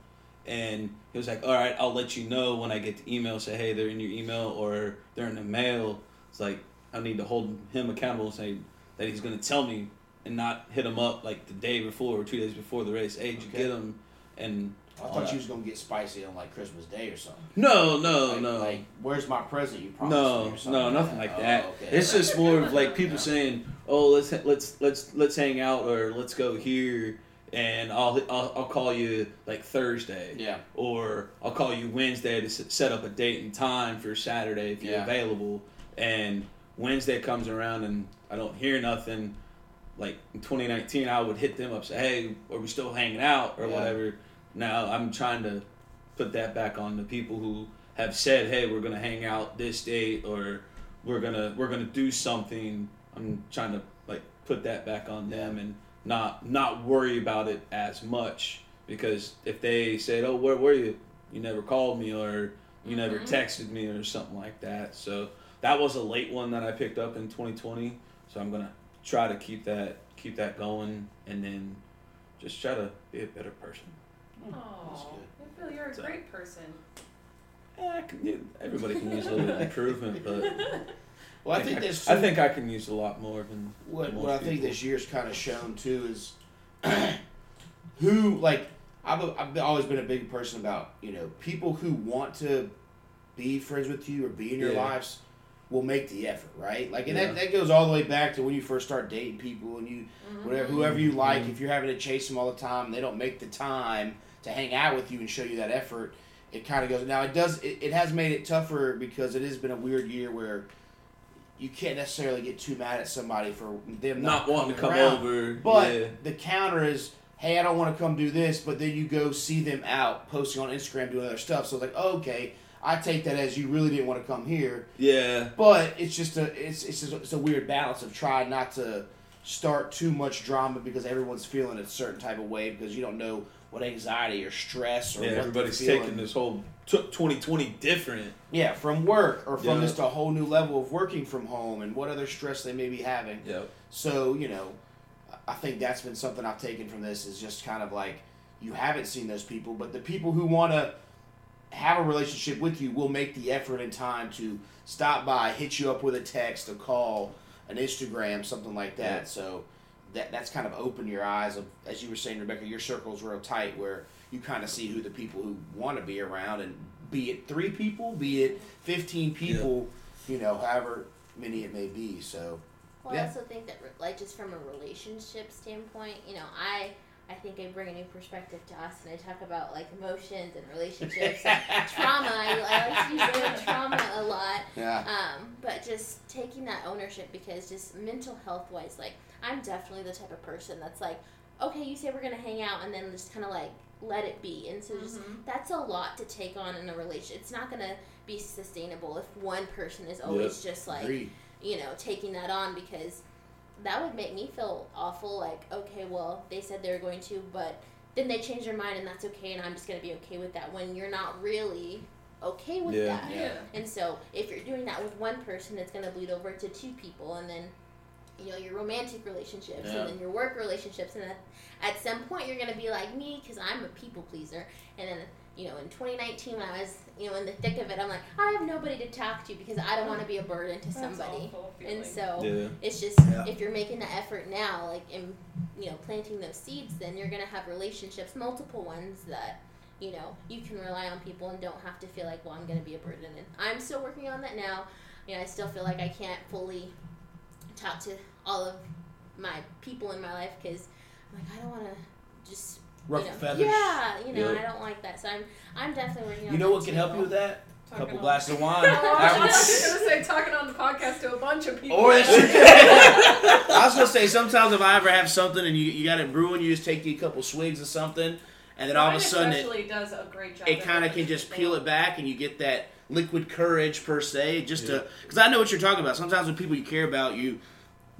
and he was like, "All right, I'll let you know when I get the email. Say, hey, they're in your email or they're in the mail." It's like I need to hold him accountable and say that he's gonna tell me and not hit him up like the day before or two days before the race. Hey, did you get him? And I thought you was gonna get spicy on like Christmas Day or something. no, no, like, no. Like, where's my present? You promised me No, or something no, nothing like oh, that. Oh, okay. It's just more of like people saying, "Oh, let's let's let's let's hang out or let's go here," and I'll I'll, I'll call you like Thursday, yeah, or I'll call you Wednesday to set up a date and time for Saturday if you're Yeah. available. And Wednesday comes around and I don't hear nothing. Like in 2019, I would hit them up, say, "Hey, are we still hanging out or Yeah. whatever?" Now I'm trying to put that back on the people who have said, "Hey, we're gonna hang out this date," or "We're gonna we're gonna do something." I'm trying to like put that back on them and not not worry about it as much because if they said, "Oh, where were you? You never called me," or "You never Mhm. texted me," or something like that. So that was a late one that I picked up in 2020. So I'm gonna try to keep that keep that going and then just try to be a better person. Oh, I feel you're a So- great person. Eh, can, everybody can use a little improvement, but well, I think I, this. I think I can use a lot more than what what I think this year's kind of shown too is who like I've I've always been a big person about you know people who want to be friends with you or be in your Yeah. lives will make the effort, right? Like, and Yeah. that, that goes all the way back to when you first start dating people and you whatever whoever you like. Mhm. If you're having to chase them all the time, and they don't make the time to hang out with you and show you that effort. It kind of goes. Now it does. It, it has made it tougher because it has been a weird year where you can't necessarily get too mad at somebody for them not not, wanting to come around. over. But yeah. the counter is, hey, I don't want to come do this, but then you go see them out posting on Instagram doing other stuff. So it's like, okay, I take that as you really didn't want to come here. yeah, But it's just a it's it's just a, it's a weird balance of trying not to start too much drama because everyone's feeling a certain type of way because you don't know what anxiety or stress or yeah. Everybody's taking this whole t- 2020 different. yeah from work or from Yeah. just a whole new level of working from home and what other stress they may be having. Yep. So you know, I think that's been something I've taken from this is just kind of like you haven't seen those people, but the people who want to have a relationship with you will make the effort and time to stop by, hit you up with a text, a call, an Instagram, something like that. Yeah. So that that's kind of opened your eyes of, as you were saying, Rebekah, your circle's real tight where you kind of see who the people who want to be around and be it three people, be it fifteen people, you know, however many it may be. So Well, Yeah. I also think that, like, just from a relationship standpoint, you know, I I think I bring a new perspective to us, and I talk about like emotions and relationships and trauma. I, I like to use the word trauma a lot. yeah. Um, but just taking that ownership because just mental health wise, like I'm definitely the type of person that's like, okay, you say we're gonna hang out, and then just kind of like let it be. And so just Mhm. that's a lot to take on in a relationship. It's not gonna be sustainable if one person is always just like Agreed. you know, taking that on because that would make me feel awful. Like, okay, well, they said they were going to, but then they changed their mind and that's okay, and I'm just going to be okay with that when you're not really okay with Yeah. that. Yeah. And so, if you're doing that with one person, it's going to bleed over to two people, and then, you know, your romantic relationships, Yeah. and then your work relationships, and at, at some point, you're going to be like me because I'm a people pleaser, and then. You know, in 2019, when I was, you know, in the thick of it, I'm like, I have nobody to talk to because I don't want to be a burden to That's somebody. And so, Yeah. it's just Yeah. if you're making the effort now, like in you know planting those seeds, then you're gonna have relationships, multiple ones that you know you can rely on people and don't have to feel like, well, I'm gonna be a burden. And I'm still working on that now. You know, I still feel like I can't fully talk to all of my people in my life because I'm like I don't want to just Ruffle you know, feathers. Yeah, you know, Yep. I don't like that. So I'm I'm definitely working on. You know what can help you with that? A couple on- glasses of wine. Oh, I was just gonna say talking on the podcast to a bunch of people. Or that's. I was gonna say sometimes if I ever have something and you, you got it brewing, you just take you a couple swigs of something, and then all of a sudden it, does a great job. it kind of can just people- peel it back and you get that liquid courage per se. Just to because I know what you're talking about. Sometimes with people you care about, you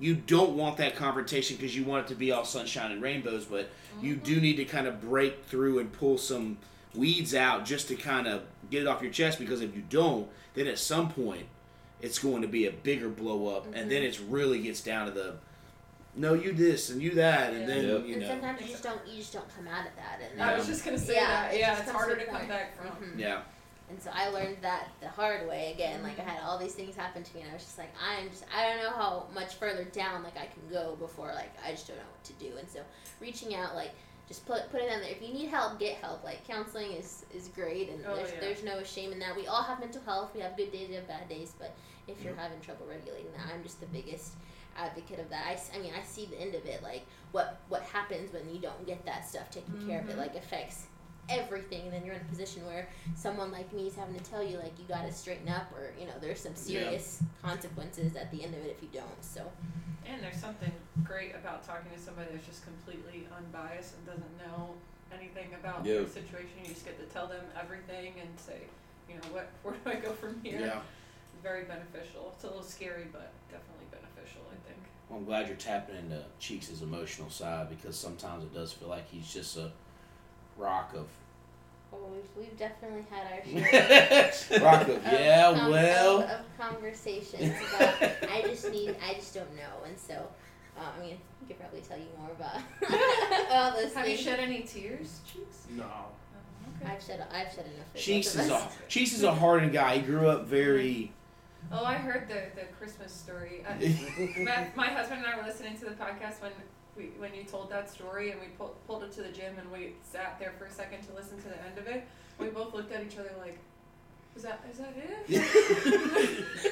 you don't want that confrontation because you want it to be all sunshine and rainbows, but you do need to kind of break through and pull some weeds out just to kind of get it off your chest because if you don't, then at some point it's going to be a bigger blow up and then it really gets down to the no you this and you that and then Yep. you and know sometimes you just don't you just don't come out of that. And I was just gonna say Yeah, that. it Yeah, just it's harder to to come point. back from. Mhm. yeah And so I learned that the hard way again. Like I mm-hmm. had all these things happen to me, and I was just like, I'm just, I don't know how much further down like I can go before like I just don't know what to do. And so reaching out, like just put put it on there. If you need help, get help. Like counseling is is great, and Oh, there's yeah. there's no shame in that. We all have mental health. We have good days, we have bad days. But if you're having trouble regulating that, I'm just the biggest advocate of that. I, I mean, I see the end of it. Like what what happens when you don't get that stuff taken care of. It mm-hmm. like affects everything and then you're in a position where someone like me is having to tell you like you got to straighten up or you know there's some serious consequences at the end of it if you don't so And there's something great about talking to somebody that's just completely unbiased and doesn't know anything about Yeah. the situation. You just get to tell them everything and say, you know, what where do I go from here? yeah Very beneficial. It's a little scary, but definitely beneficial. I think. well, i'm glad you're tapping into cheeks' emotional side because sometimes it does feel like he's just a rock of oh, we've, we've definitely had our share rock of of yeah con- well of, of conversations about i just need i just don't know and so uh, i mean i could probably tell you more about all those Have you shed any tears, cheeks? No. Oh, okay. i've shed i've shed enough cheeks is of a cheeks is a hardened guy he grew up very Oh, I heard the the Christmas story. I, my, my husband and I were listening to the podcast when we when you told that story, and we pulled pulled it to the gym, and we sat there for a second to listen to the end of it. We both looked at each other like, "Is that is that it?"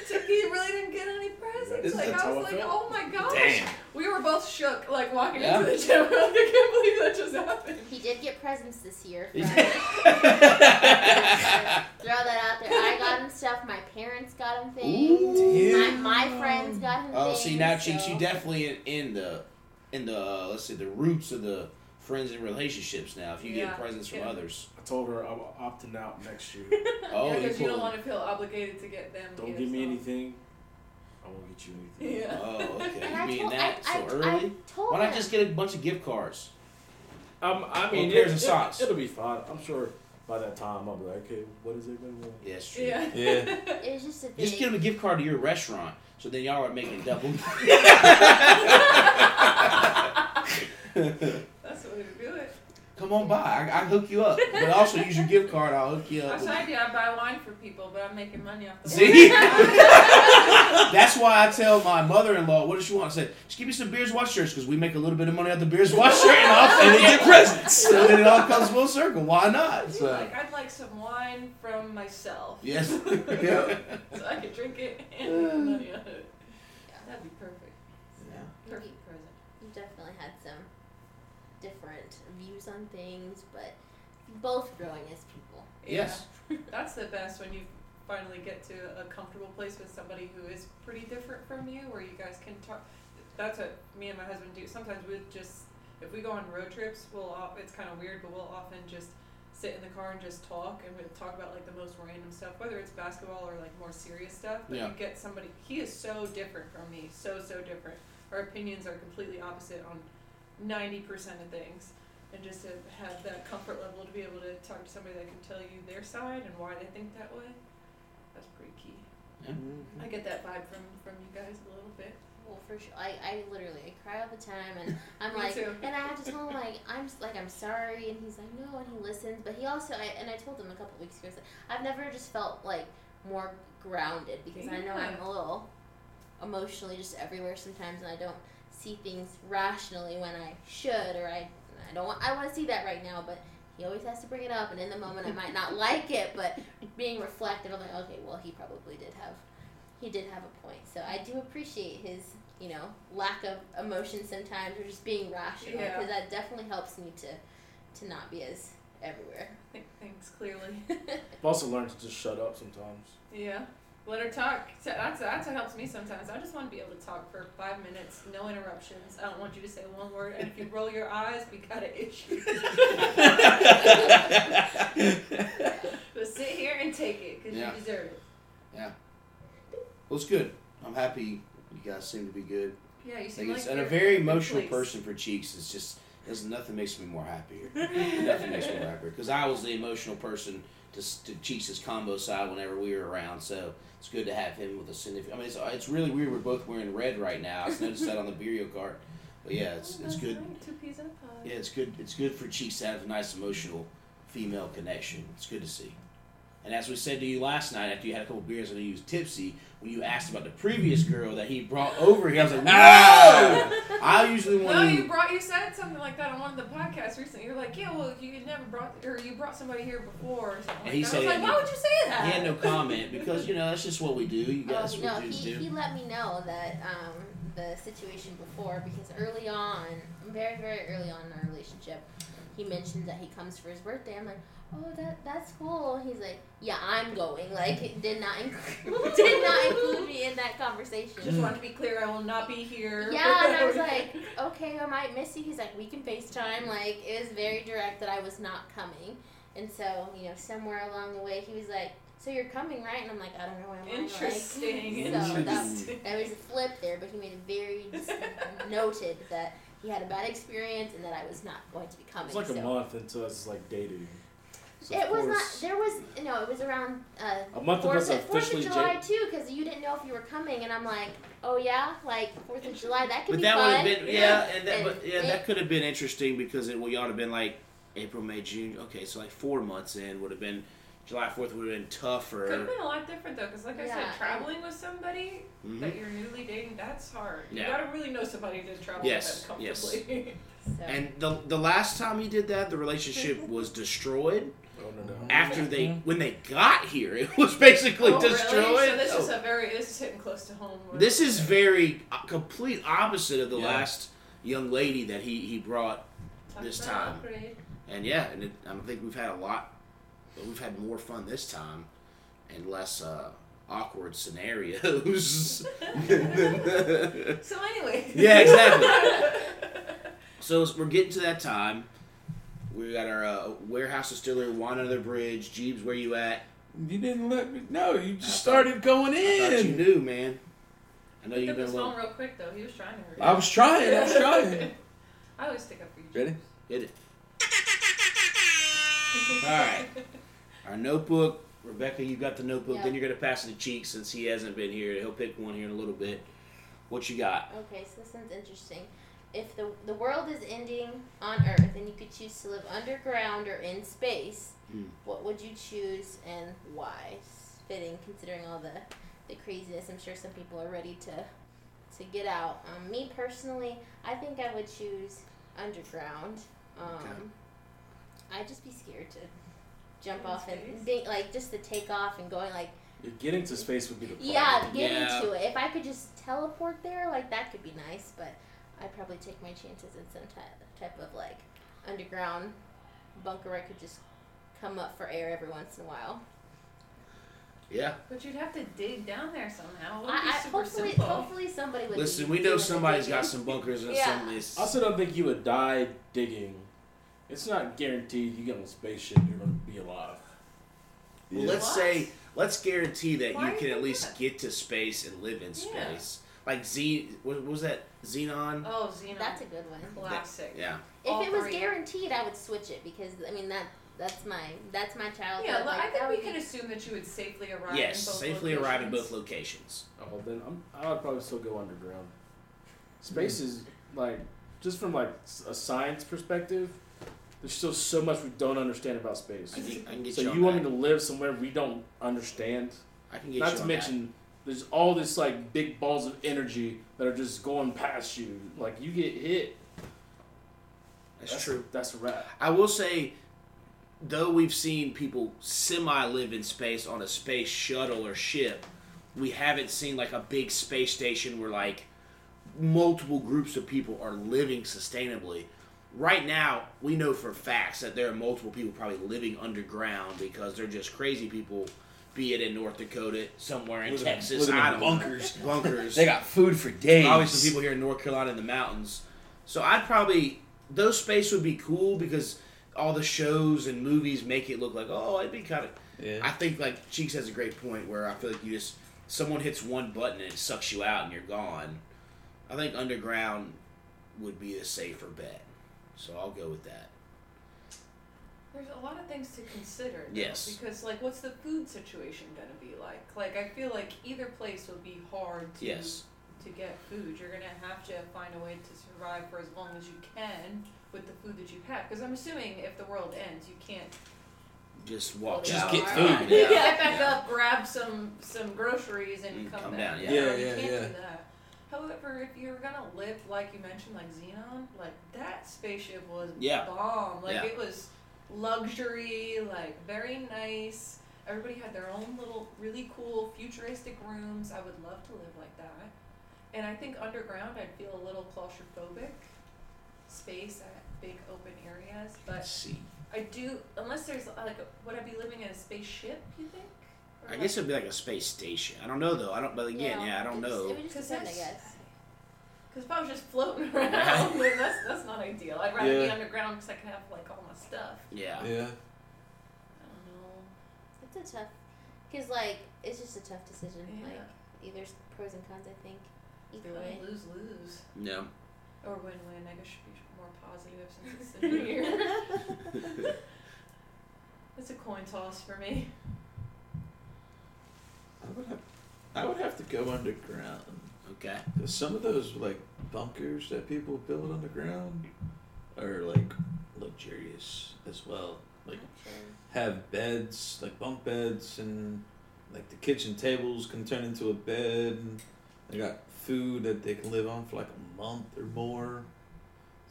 So he really didn't get any presents. Is like I was like, felt? "Oh my gosh!" Damn. We were both shook, like walking Yeah. into the gym. Like, I can't believe that just happened. he did get presents this year Throw that out there. I got him stuff. My parents got him things. My, my friends got him oh, things. Oh, things. see now, cheeks, so- you definitely in, in the in the uh, let's say the roots of the friends and relationships now. If you Yeah, get presents from yeah. others, I told her I'm opting out next year. oh, yeah, you because you don't want to feel obligated to get them. Don't give me so- anything. I won't get you anything. Yeah. Oh, okay. And You I mean told, that I, so I, early? I told Why not just get a bunch of gift cards? Um, I mean, pairs it, of socks. It, will be fine. I'm sure by that time I'll be like, okay, what is it going to be? Yes, true. Yeah. Yeah. It was just a Just thing. get them a gift card to your restaurant, so then y'all are making double. That's the way to do it. Come on by, I, I hook you up, but also use your gift card. I'll hook you up. That's with- an idea. I buy wine for people, but I'm making money off the See? That's why I tell my mother-in-law, what does she want? I said, just give me some Beers Watch shirts because we make a little bit of money off the Beers Watch shirt, and, I'll, And they get presents. So then it all comes full circle. Why not? So, like, I'd like some wine from myself. yes. So I could drink it and make money on it. Yeah. That'd be perfect. Yeah. Perfect present. We've definitely had some different views on things, but both growing as people. Yes. Yeah. That's the best when you finally get to a comfortable place with somebody who is pretty different from you, where you guys can talk. That's what me and my husband do. Sometimes we just, if we go on road trips, we'll. off- It's kind of weird, but we'll often just sit in the car and just talk, and we'll talk about like the most random stuff, whether it's basketball or like more serious stuff. But Yeah. you get somebody. He is so different from me. So so different. Our opinions are completely opposite on ninety percent of things and just to have that comfort level to be able to talk to somebody that can tell you their side and why they think that way that's pretty key. Mm-hmm. I get that vibe from from you guys a little bit. Well, for sure, I, I literally I cry all the time, and I'm like, too. and I have to tell him like I'm like I'm sorry, and he's like no, and he listens, but he also I, and I told him a couple weeks ago, I said, I've never just felt like more grounded because I know I'm a little emotionally just everywhere sometimes, and I don't see things rationally when I should, or I I don't want I want to see that right now, but. He always has to bring it up, and in the moment I might not like it, but being reflective, I'm like, okay, well, he probably did have he did have a point. So I do appreciate his, you know, lack of emotion sometimes, or just being rational, Yeah. because that definitely helps me to, to not be as everywhere. think things clearly I've also learned to just shut up sometimes. yeah let her talk So that's that's what helps me sometimes i just want to be able to talk for five minutes no interruptions i don't want you to say one word and if you roll your eyes we got an issue just sit here and take it because Yeah. you deserve it Yeah. Well, it's good. I'm happy you guys seem to be good. Yeah, you Like seem it's, like and a very emotional place. person for Cheeks. It's just there's nothing makes me more happier. nothing makes me more happier because I was the emotional person to to Cheeks' combo side whenever we were around. So it's good to have him with a significant. I mean, it's, it's really weird. We're both wearing red right now. I noticed that on the Bureau card. But yeah, it's it's good. Two peas in a pod. Yeah, it's good. It's good for Cheeks to have a nice emotional female connection. It's good to see. And as we said to you last night, after you had a couple beers and you was tipsy, when you asked about the previous girl that he brought over I was like, Ah! you said something like that on one of the podcasts recently. You're like, yeah, well, you never brought or you brought somebody here before or something. And Like he that. I said was like, why would you say that? He had no comment because you know that's just what we do. You Oh, guys, no, what he, do. he let me know that um, the situation before because early on, very very early on in our relationship, he mentioned that he comes for his birthday. I'm like, oh that that's cool. He's like, yeah, I'm going. Like it did not include, did not include me in that conversation. Just want to be clear, I will not be here. Yeah, and I was like, okay, I might miss you. He's like, we can FaceTime. Like, it was very direct that I was not coming. And so, you know, somewhere along the way, he was like, so you're coming, right? And I'm like, I don't know. Am I? Like, Interesting. so that, Interesting. there was a flip there, but he made it very noted that he had a bad experience and that I was not going to be coming. It's like a so. month into us like dating. So It was not. There was no. It was around uh, A month of Fourth us of, Fourth of July j- too, because you didn't know if you were coming, and I'm like, oh yeah, like Fourth of July, that could But be that would fun. have been yeah, and that And but yeah, it- that could have been interesting because it well, y'all would have been like April, May, June. Okay, so like four months in would have been July Fourth would have been tougher. It could have been a lot different though, because like I said, traveling with somebody Mhm. that you're newly dating, that's hard. You gotta really know somebody to travel Yes, with them yes. comfortably. So- And the the last time he did that, the relationship was destroyed. Oh no no. After they when they got here, it was basically oh, destroyed. Really? So this Oh. is a very this is hitting close to home. This is very uh, complete opposite of the Yeah. last young lady that he, he brought. Talk this time. upgrade. And yeah, and it, I think we've had a lot. We've had more fun this time, and less uh, awkward scenarios. So anyway. Yeah, exactly. so we're getting to that time. We got our uh, warehouse distillery, one under the bridge. Jeebs, where you at? You didn't let me know. You I just thought- started going I thought you in. knew, man. I know you've took been this a home little. real quick though. He was trying to hurry. I was trying. I was trying. I always stick up for you. Ready? Hit it. All right. Our notebook. Rebekah, you got the notebook. Yeah. Then you're gonna pass it to Cheek since he hasn't been here. He'll pick one here in a little bit. What you got? Okay, so this one's interesting. If the the world is ending on Earth and you could choose to live underground or in space, Hmm. what would you choose and why? Fitting considering all the the craziness. I'm sure some people are ready to to get out. Um, me personally, I think I would choose underground. Um, Okay. I'd just be scared to jump off space? and think like just to take off and going like Yeah, Getting to space would be the problem. yeah, getting Yeah. into it. If I could just teleport there, like that could be nice, but I'd probably take my chances in some type type of like underground bunker where I could just come up for air every once in a while. Yeah. But you'd have to dig down there somehow. It I, be I super hopefully simple. hopefully somebody would. Listen, we know somebody's got some bunkers and Yeah. some. Is, I also don't think you would die digging. It's not guaranteed you get on a spaceship and you're going to be alive. Well, Yeah. let's What? say let's guarantee that Why you can at least that? get to space and live in Yeah. space. Like Z, what, what was that? Zenon. Oh, Zenon. That's a good one. classic. Yeah. All If it was three. guaranteed, I would switch it because I mean that that's my that's my childhood. Yeah, like, I think we would can be- assume that you would safely arrive. Yes, in both safely arrive in both locations. locations. Oh, then I'm, I would probably still go underground. Space hmm. is like just from like a science perspective. There's still so much we don't understand about space. I can, I can So you. you, want that. me to live somewhere we don't understand? I can get Not to on mention, there's all this like big balls of energy that are just going past you. Like you get hit. that. That's true. That's a wrap. I will say, though we've seen people semi live in space on a space shuttle or ship, we haven't seen like a big space station where like multiple groups of people are living sustainably. Right now, we know for facts that there are multiple people probably living underground because they're just crazy people, be it in North Dakota, somewhere in Living Texas, living I don't know. bunkers. bunkers. They got food for days. Obviously, people here in North Carolina in the mountains. So I'd probably those space would be cool because all the shows and movies make it look like oh it'd be kind of. Yeah. I think like Cheeks has a great point where I feel like you just someone hits one button and it sucks you out and you're gone. I think underground would be a safer bet. So I'll go with that. There's a lot of things to consider. though, Yes. Because like, what's the food situation gonna be like? Like, I feel like either place would be hard to Yes. to get food. You're gonna have to find a way to survive for as long as you can with the food that you have. Because I'm assuming if the world ends, you can't Just walk Just out. get food. find out. get back up, grab some some groceries, and Mm, come, come back. down, yeah. Yeah, you yeah, can't yeah. However, if you're gonna live like you mentioned, like Zenon, like that spaceship was Yeah. bomb. Like Yeah. it was luxury, like very nice. Everybody had their own little, really cool, futuristic rooms. I would love to live like that. And I think underground, I'd feel a little claustrophobic. Space at big open areas, but. I do, unless there's like, would I be living in a spaceship? You think? Or I guess it'd be like a space station. I don't know though. I don't. But again, yeah, I don't it know. It would just Because depend, I guess. Because if I was just floating around, then that's that's not ideal. I'd rather be underground because I can have like all my stuff. Yeah. Yeah. I don't know. It's a tough, because like it's just a tough decision. Yeah. Like either pros and cons. I think either way. lose lose No. or win win. I guess should be more positive since it's the new year. it's a coin toss for me. I would have, I would have to go underground. Okay. Cause some of those like bunkers that people build underground are like luxurious as well. Like Sure. have beds, like bunk beds, and like the kitchen tables can turn into a bed. And they got food that they can live on for like a month or more.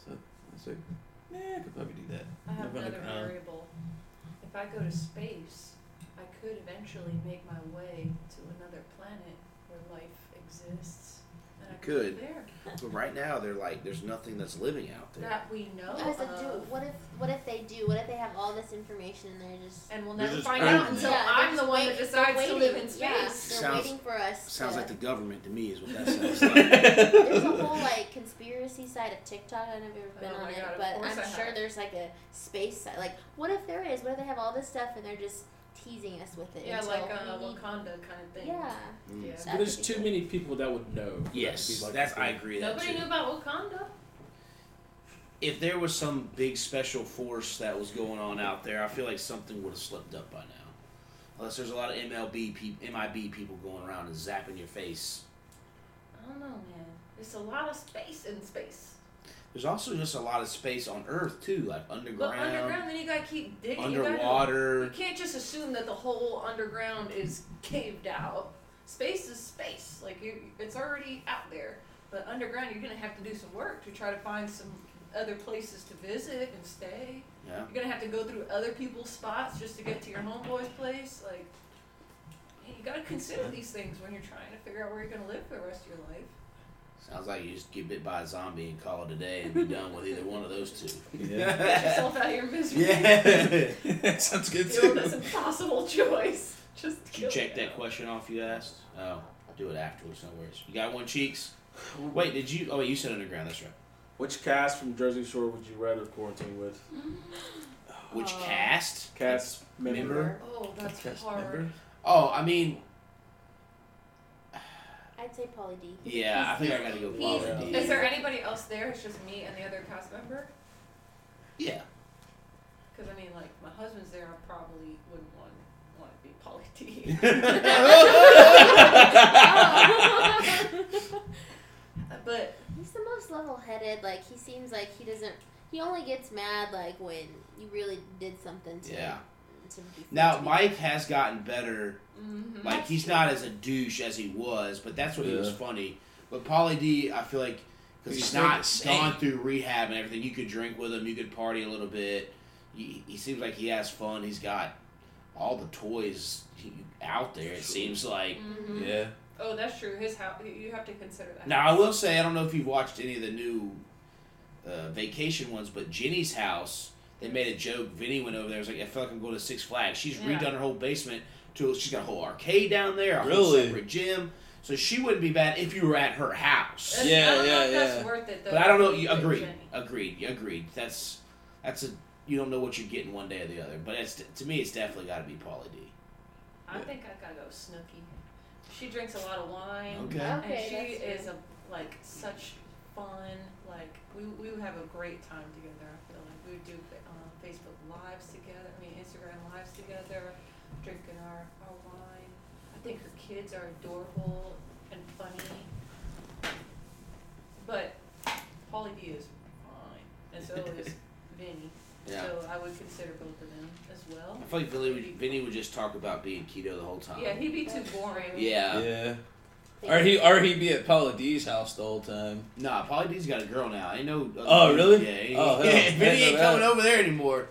So I was like, yeah, I could probably do that. I have Live another underground. variable. If I go to space, I could eventually make my way to another planet where life exists, and I could could. there. But right now, they're like, there's nothing that's living out there. That we know What if, they do, what if what if they do? What if they have all this information and they're just and we'll never find earning out it. until Yeah, I'm the one wait- that they're decides to live in space. Yeah, they're Sounds- waiting for us. Sounds to, like the government to me is what that sounds like. There's a whole like conspiracy side of TikTok. I've never been Oh on my it, but I'm I sure have. there's like a space side. Like, what if there is? What if they have all this stuff and they're just teasing us with it? Yeah, like a we need- Wakanda kind of thing. Yeah. Mm. Yeah. That But there's too many people that would know. Yes, be like that's I thing. agree that Nobody too. knew about Wakanda. If there was some big special force that was going on out there, I feel like something would have slipped up by now. Unless there's a lot of MLB, peop MIB people going around and zapping your face. I don't know, man. There's a lot of space in space. There's also just a lot of space on Earth too, like underground. But underground, then you gotta keep digging. You, gotta, underwater. you can't just assume that the whole underground is caved out. Space is space. Like you, it's already out there. But underground, you're gonna have to do some work to try to find some other places to visit and stay. Yeah. You're gonna have to go through other people's spots just to get to your homeboy's place. Like, you gotta consider these things when you're trying to figure out where you're gonna live for the rest of your life. Sounds like you just get bit by a zombie and call it a day and be done with either one of those two. Yeah. Get yourself out of your misery. yeah. Sounds good Feel too. this impossible choice. Just Did you kill check it. that question off you asked? Oh, I'll do it afterwards. No worries. You got one, cheeks. Wait, did you? Oh, wait, you said underground. That's right. Which cast from Jersey Shore would you rather quarantine with? Which Uh, cast? Cast member. Member? Oh, that's Podcast hard. member? Oh, I mean, I'd say Pauly D. yeah, I think I gotta go He's- Pauly D. Is there anybody else there? It's just me and the other cast member. Yeah. Because I mean, like my husband's there, I probably wouldn't want want to be Pauly D. but He's the most level-headed. Like he seems like he doesn't. He only gets mad like when you really did something to. Yeah. To be Now Mike has gotten better. mhm. Like he's not as a douche as he was, but that's what he was funny. But Pauly D, I feel like because He's he's not the gone through rehab and everything, you could drink with him, you could party a little bit. He, he seems like he has fun. He's got all the toys out there. It seems like. Mhm. Yeah. Oh, that's true. His house. You have to consider that. Now I will say I don't know if you've watched any of the new uh, vacation ones, but Jenny's house. They made a joke. Vinny went over there. Was like, I feel like I'm going to Six Flags. She's Yeah. redone her whole basement to. She's got a whole arcade down there, a whole Really? separate gym. So she wouldn't be bad if you were at her house. That's- Yeah, I don't know yeah, if that's yeah. worth it though. But I don't know. You with agreed. Agreed. Agreed. That's that's a. You don't know what you're getting one day or the other. But it's to me, it's definitely got to be Pauly D. I think I gotta go Snooki. She drinks a lot of wine. Okay. And Okay, she is a like such fun. Like we we would have a great time together. I feel like we would do Facebook lives together. I mean Instagram lives together, drinking our our wine. I think her kids are adorable and funny. But Pauly D is fine, and so is Vinny. Yeah. So I would consider both of them as well. I feel like Vinny would, Vinny would just talk about being keto the whole time. Yeah, he'd be too boring. Yeah. Yeah. Or he or he be at Pauly D's house the whole time. Nah, Pauly D's got a girl now. I know. Oh, dudes. really? Yeah. He, Oh, hell, yeah, Vinny ain't that. coming over there anymore.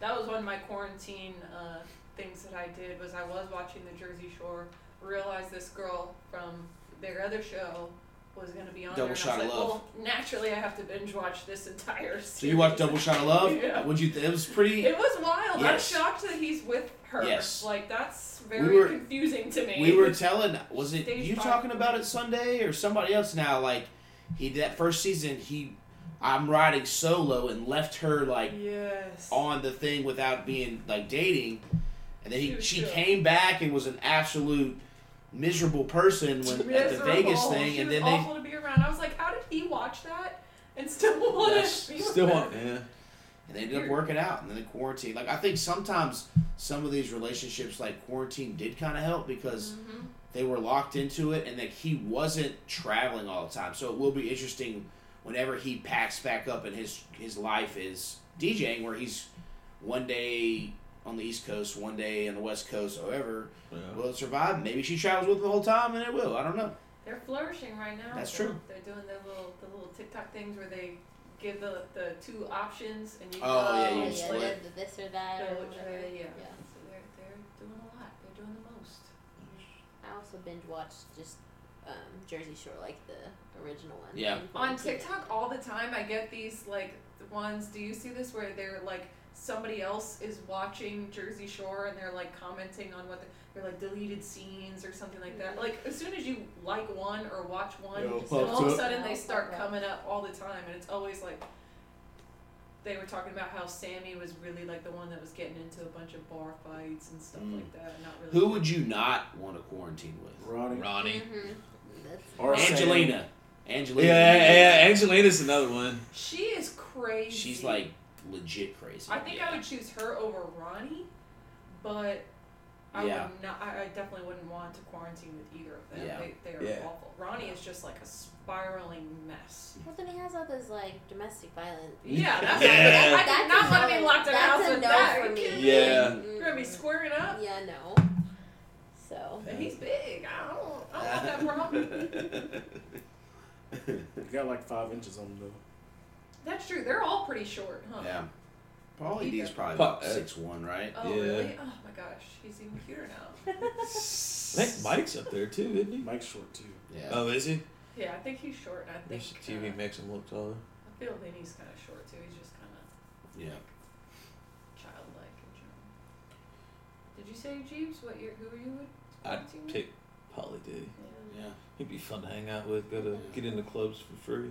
That was one of my quarantine uh, things that I did was I was watching the Jersey Shore, realized this girl from their other show was going to be on Double there. Shot and of I was like, Love. Well, naturally, I have to binge watch this entire series. So you watched Double Shot of Love? Yeah. What'd you think? It was pretty. It was wild. Yes. I'm shocked that he's with her. Yes. Like that's We very were- confusing to me. We were telling, was it Stage you five. talking about it Sunday or somebody else now? Like, he that first season, he, I'm riding solo and left her like yes. on the thing without being like dating, and then he was she came back and was an absolute miserable person when at the Vegas thing, she and was then they awful to be around. I was like, how did he watch that and still want Yes, to be Still want yeah. and they ended up working out, and then the quarantine. Like I think sometimes some of these relationships, like quarantine, did kind of help because Mhm. they were locked into it, and that he wasn't traveling all the time. So it will be interesting whenever he packs back up and his his life is DJing, where he's one day on the East Coast, one day on the West Coast, however. yeah. Will it survive? Maybe she travels with him the whole time, and it will. I don't know. They're flourishing right now. That's so true. They're doing the little the little TikTok things where they give the, the two options and you Oh, yeah, Oh, you yeah, split. the, the this or that. So or which whatever. way, yeah. yeah. So they're they're doing a lot. They're doing the most. I also binge watched just um, Jersey Shore, like the original one. Yeah. On. TikTok all the time I get these like ones, do you see this where they're like somebody else is watching Jersey Shore and they're like commenting on what the, they're like deleted scenes or something like that. Like as soon as you like one or watch one, It'll and all of a sudden they start coming up all the time and it's always like they were talking about how Sammy was really like the one that was getting into a bunch of bar fights and stuff Mm. like that. Not really. Who would you not want to quarantine with? Ronnie. Ronnie. Mhm. That's Or Sam. Angelina. Angelina. Yeah, yeah, Angelina's another one. She is crazy. She's like legit crazy. I think yeah. I would choose her over Ronnie, but I Yeah. would not. I, I definitely wouldn't want to quarantine with either of them. Yeah. They, they are Yeah. awful. Ronnie is just like a spiraling mess. Well, then he has all those like domestic violence. Yeah, that's Yeah. I did not want to be locked in a house That's with no that. for me. kidding Yeah. me? You're gonna be squaring up. Yeah, no. So And he's big. I don't. I don't want that problem. You got like five inches on him though. That's true. They're all pretty short, huh? Yeah. Pauly D's probably Pa- about six one, right? Oh Yeah. really? Oh my gosh, he's even cuter now. I think Mike's up there too, isn't he? Mike's short too. Yeah. Oh, is he? Yeah, I think he's short. and I think This TV uh, makes him look taller. I feel Vinny's kind of short too. He's just kind of Yeah. childlike in general. Did you say Jeebs? What year? Who are you with? I'd Quarantine with? pick Pauly D. Yeah. Yeah. He'd be fun to hang out with. Go to get into clubs for free.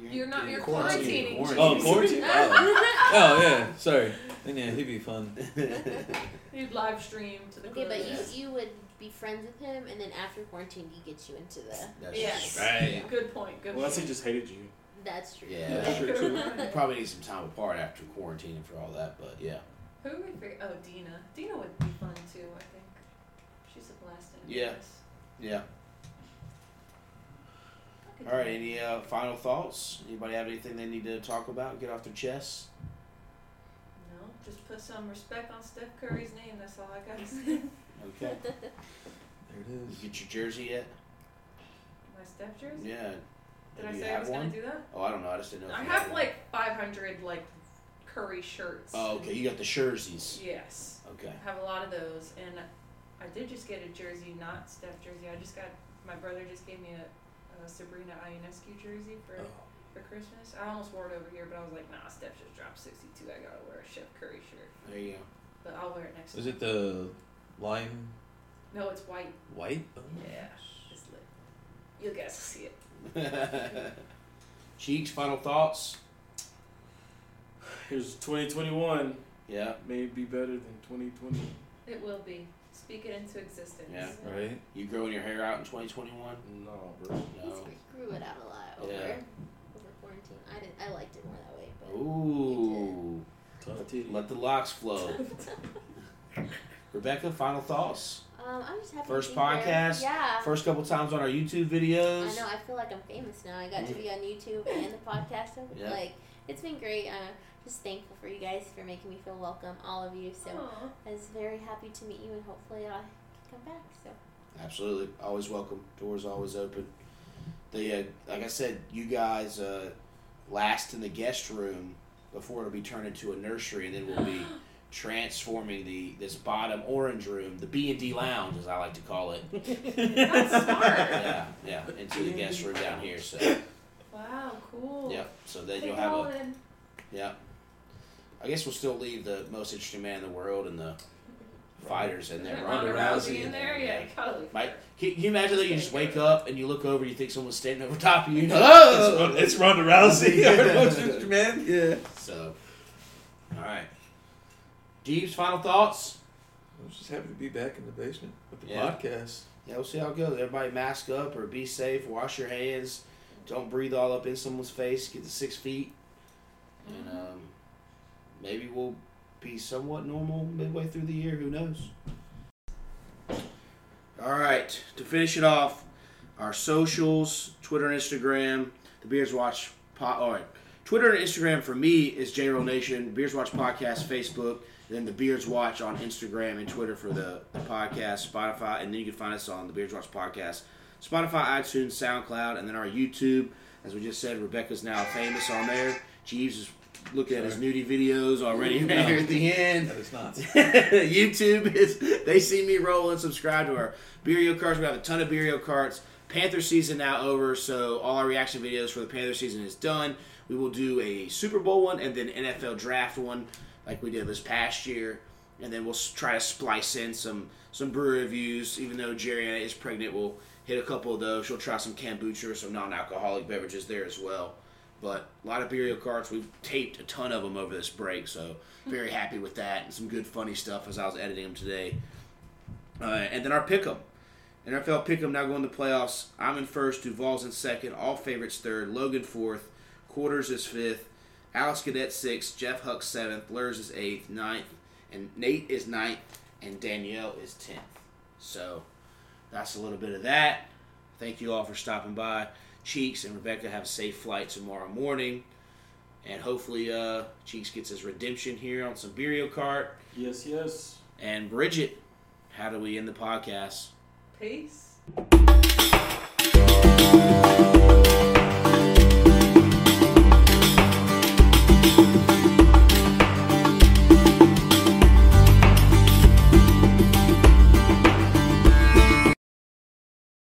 You're not. You're Quarantine. quarantining. Oh, Jeebs. quarantine. Oh, oh yeah. Sorry. Then yeah, he'd be fun. he'd live stream to the okay, but you you would be friends with him, and then after quarantine, he gets you into the. That's Yes. Right. Good point. Good Unless he just hated you. That's true. Yeah. That's true too. You probably need some time apart after quarantining for all that, but yeah. Who would we figure? Oh, Dina. Dina would be fun too. I think. She's a blast in Yeah. Vegas. Yeah. I could All do right. that. Any uh, final thoughts? Anybody have anything they need to talk about? Get off their chests. No, just put some respect on Steph Curry's name. That's all I gotta say. Okay. There it is. You get your jersey yet? My Steph jersey. Yeah. Did Do I say I was one? gonna do that? Oh, I don't know. I just didn't know. if I you had have one. like 500 like Curry shirts. Oh, okay. You got the jerseys. Yes. Okay. I have a lot of those, and I did just get a jersey, not Steph jersey. I just got my brother just gave me a, a Sabrina Ionescu jersey for Oh. for Christmas. I almost wore it over here, but I was like, nah, Steph just dropped 62. I gotta wear a Chef Curry shirt, There you go. but I'll wear it next. Is time. it the lime No, it's white. white? Oh. Yeah, it's lit. You guys will see it. Cheeks. Final thoughts. Here's 2021. Yeah. May be better than 2020. It will be. Speak it into existence. Yeah. Right? You growing your hair out in 2021? No, bro. He's No. grew it out a lot over Yeah. over quarantine. I didn't. I liked it more that way, but Ooh. Ton of titty. Let the locks flow. Rebekah, final thoughts? um, I'm just happy. First to be here. podcast? Yeah. First couple times on our YouTube videos. I know. I feel like I'm famous now. I got to be on YouTube and the podcast. So, Yeah. Like it's been great. Uh, just thankful for you guys for making me feel welcome, all of you. So Aw. I was very happy to meet you, and hopefully I can come back. So Absolutely. Always welcome. Doors always open. The uh, like I said, you guys uh, last in the guest room before it'll be turned into a nursery, and then we'll be transforming the this bottom orange room, the B and D lounge, as I like to call it. That's smart. Yeah, yeah, into the guest room down here. So, Wow, cool. yeah. So then Take you'll have all a in. yeah. I guess we'll still leave the most interesting man in the world and the fighters in there. Ronda Rousey in there. Yeah, gotta leave Mike, can, can you imagine that you just wake up and you look over, you think someone's standing over top of you? you know, It's, "Oh!" Ron- it's Ronda Rousey, our most interesting man. Yeah. So, all right. Jeebs, final thoughts? I was just happy to be back in the basement with the Yeah. podcast. Yeah, we'll see how it goes. Everybody mask up or be safe. Wash your hands. Don't breathe all up in someone's face. Get to six feet. And um, maybe we'll be somewhat normal midway through the year. Who knows? All right. To finish it off, our socials Twitter and Instagram, the Beers Watch. Po- oh, all right. Twitter and Instagram for me is JRoll Nation, Beers Watch Podcast, Facebook, and then the Beards Watch on Instagram and Twitter for the, the podcast, Spotify, and then you can find us on the Beards Watch Podcast, Spotify, iTunes, SoundCloud, and then our YouTube. As we just said, Rebekah's now famous on there. Jeebs is looking at his nudie videos already right here at the end. That is not. YouTube is they see me roll and subscribe to our Beerio Karts. We have a ton of Beerio Karts. Panther season now over, so all our reaction videos for the Panther season is done. We will do a Super Bowl one and then NFL draft one, like we did this past year, and then we'll try to splice in some some brew reviews. Even though Jerriana is pregnant, we'll hit a couple of those. She'll try some kombucha or some non-alcoholic beverages there as well. But a lot of Beerio Karts. We've taped a ton of them over this break, so very happy with that. And some good funny stuff as I was editing them today. Uh, and then our pick'em. NFL pick'em now going to playoffs. I'm in first. Duval's in second. All favorites third. Logan fourth. Quarters is fifth. Alex Cadet sixth. Jeff Huck seventh. Lurs is eighth. Ninth. And Nate is ninth. And Danielle is tenth. So that's a little bit of that. Thank you all for stopping by. Cheeks and Rebekah have a safe flight tomorrow morning. And hopefully uh, Cheeks gets his redemption here on some Beerio Kart. Yes, yes. And Bridget, how do we end the podcast? Peace.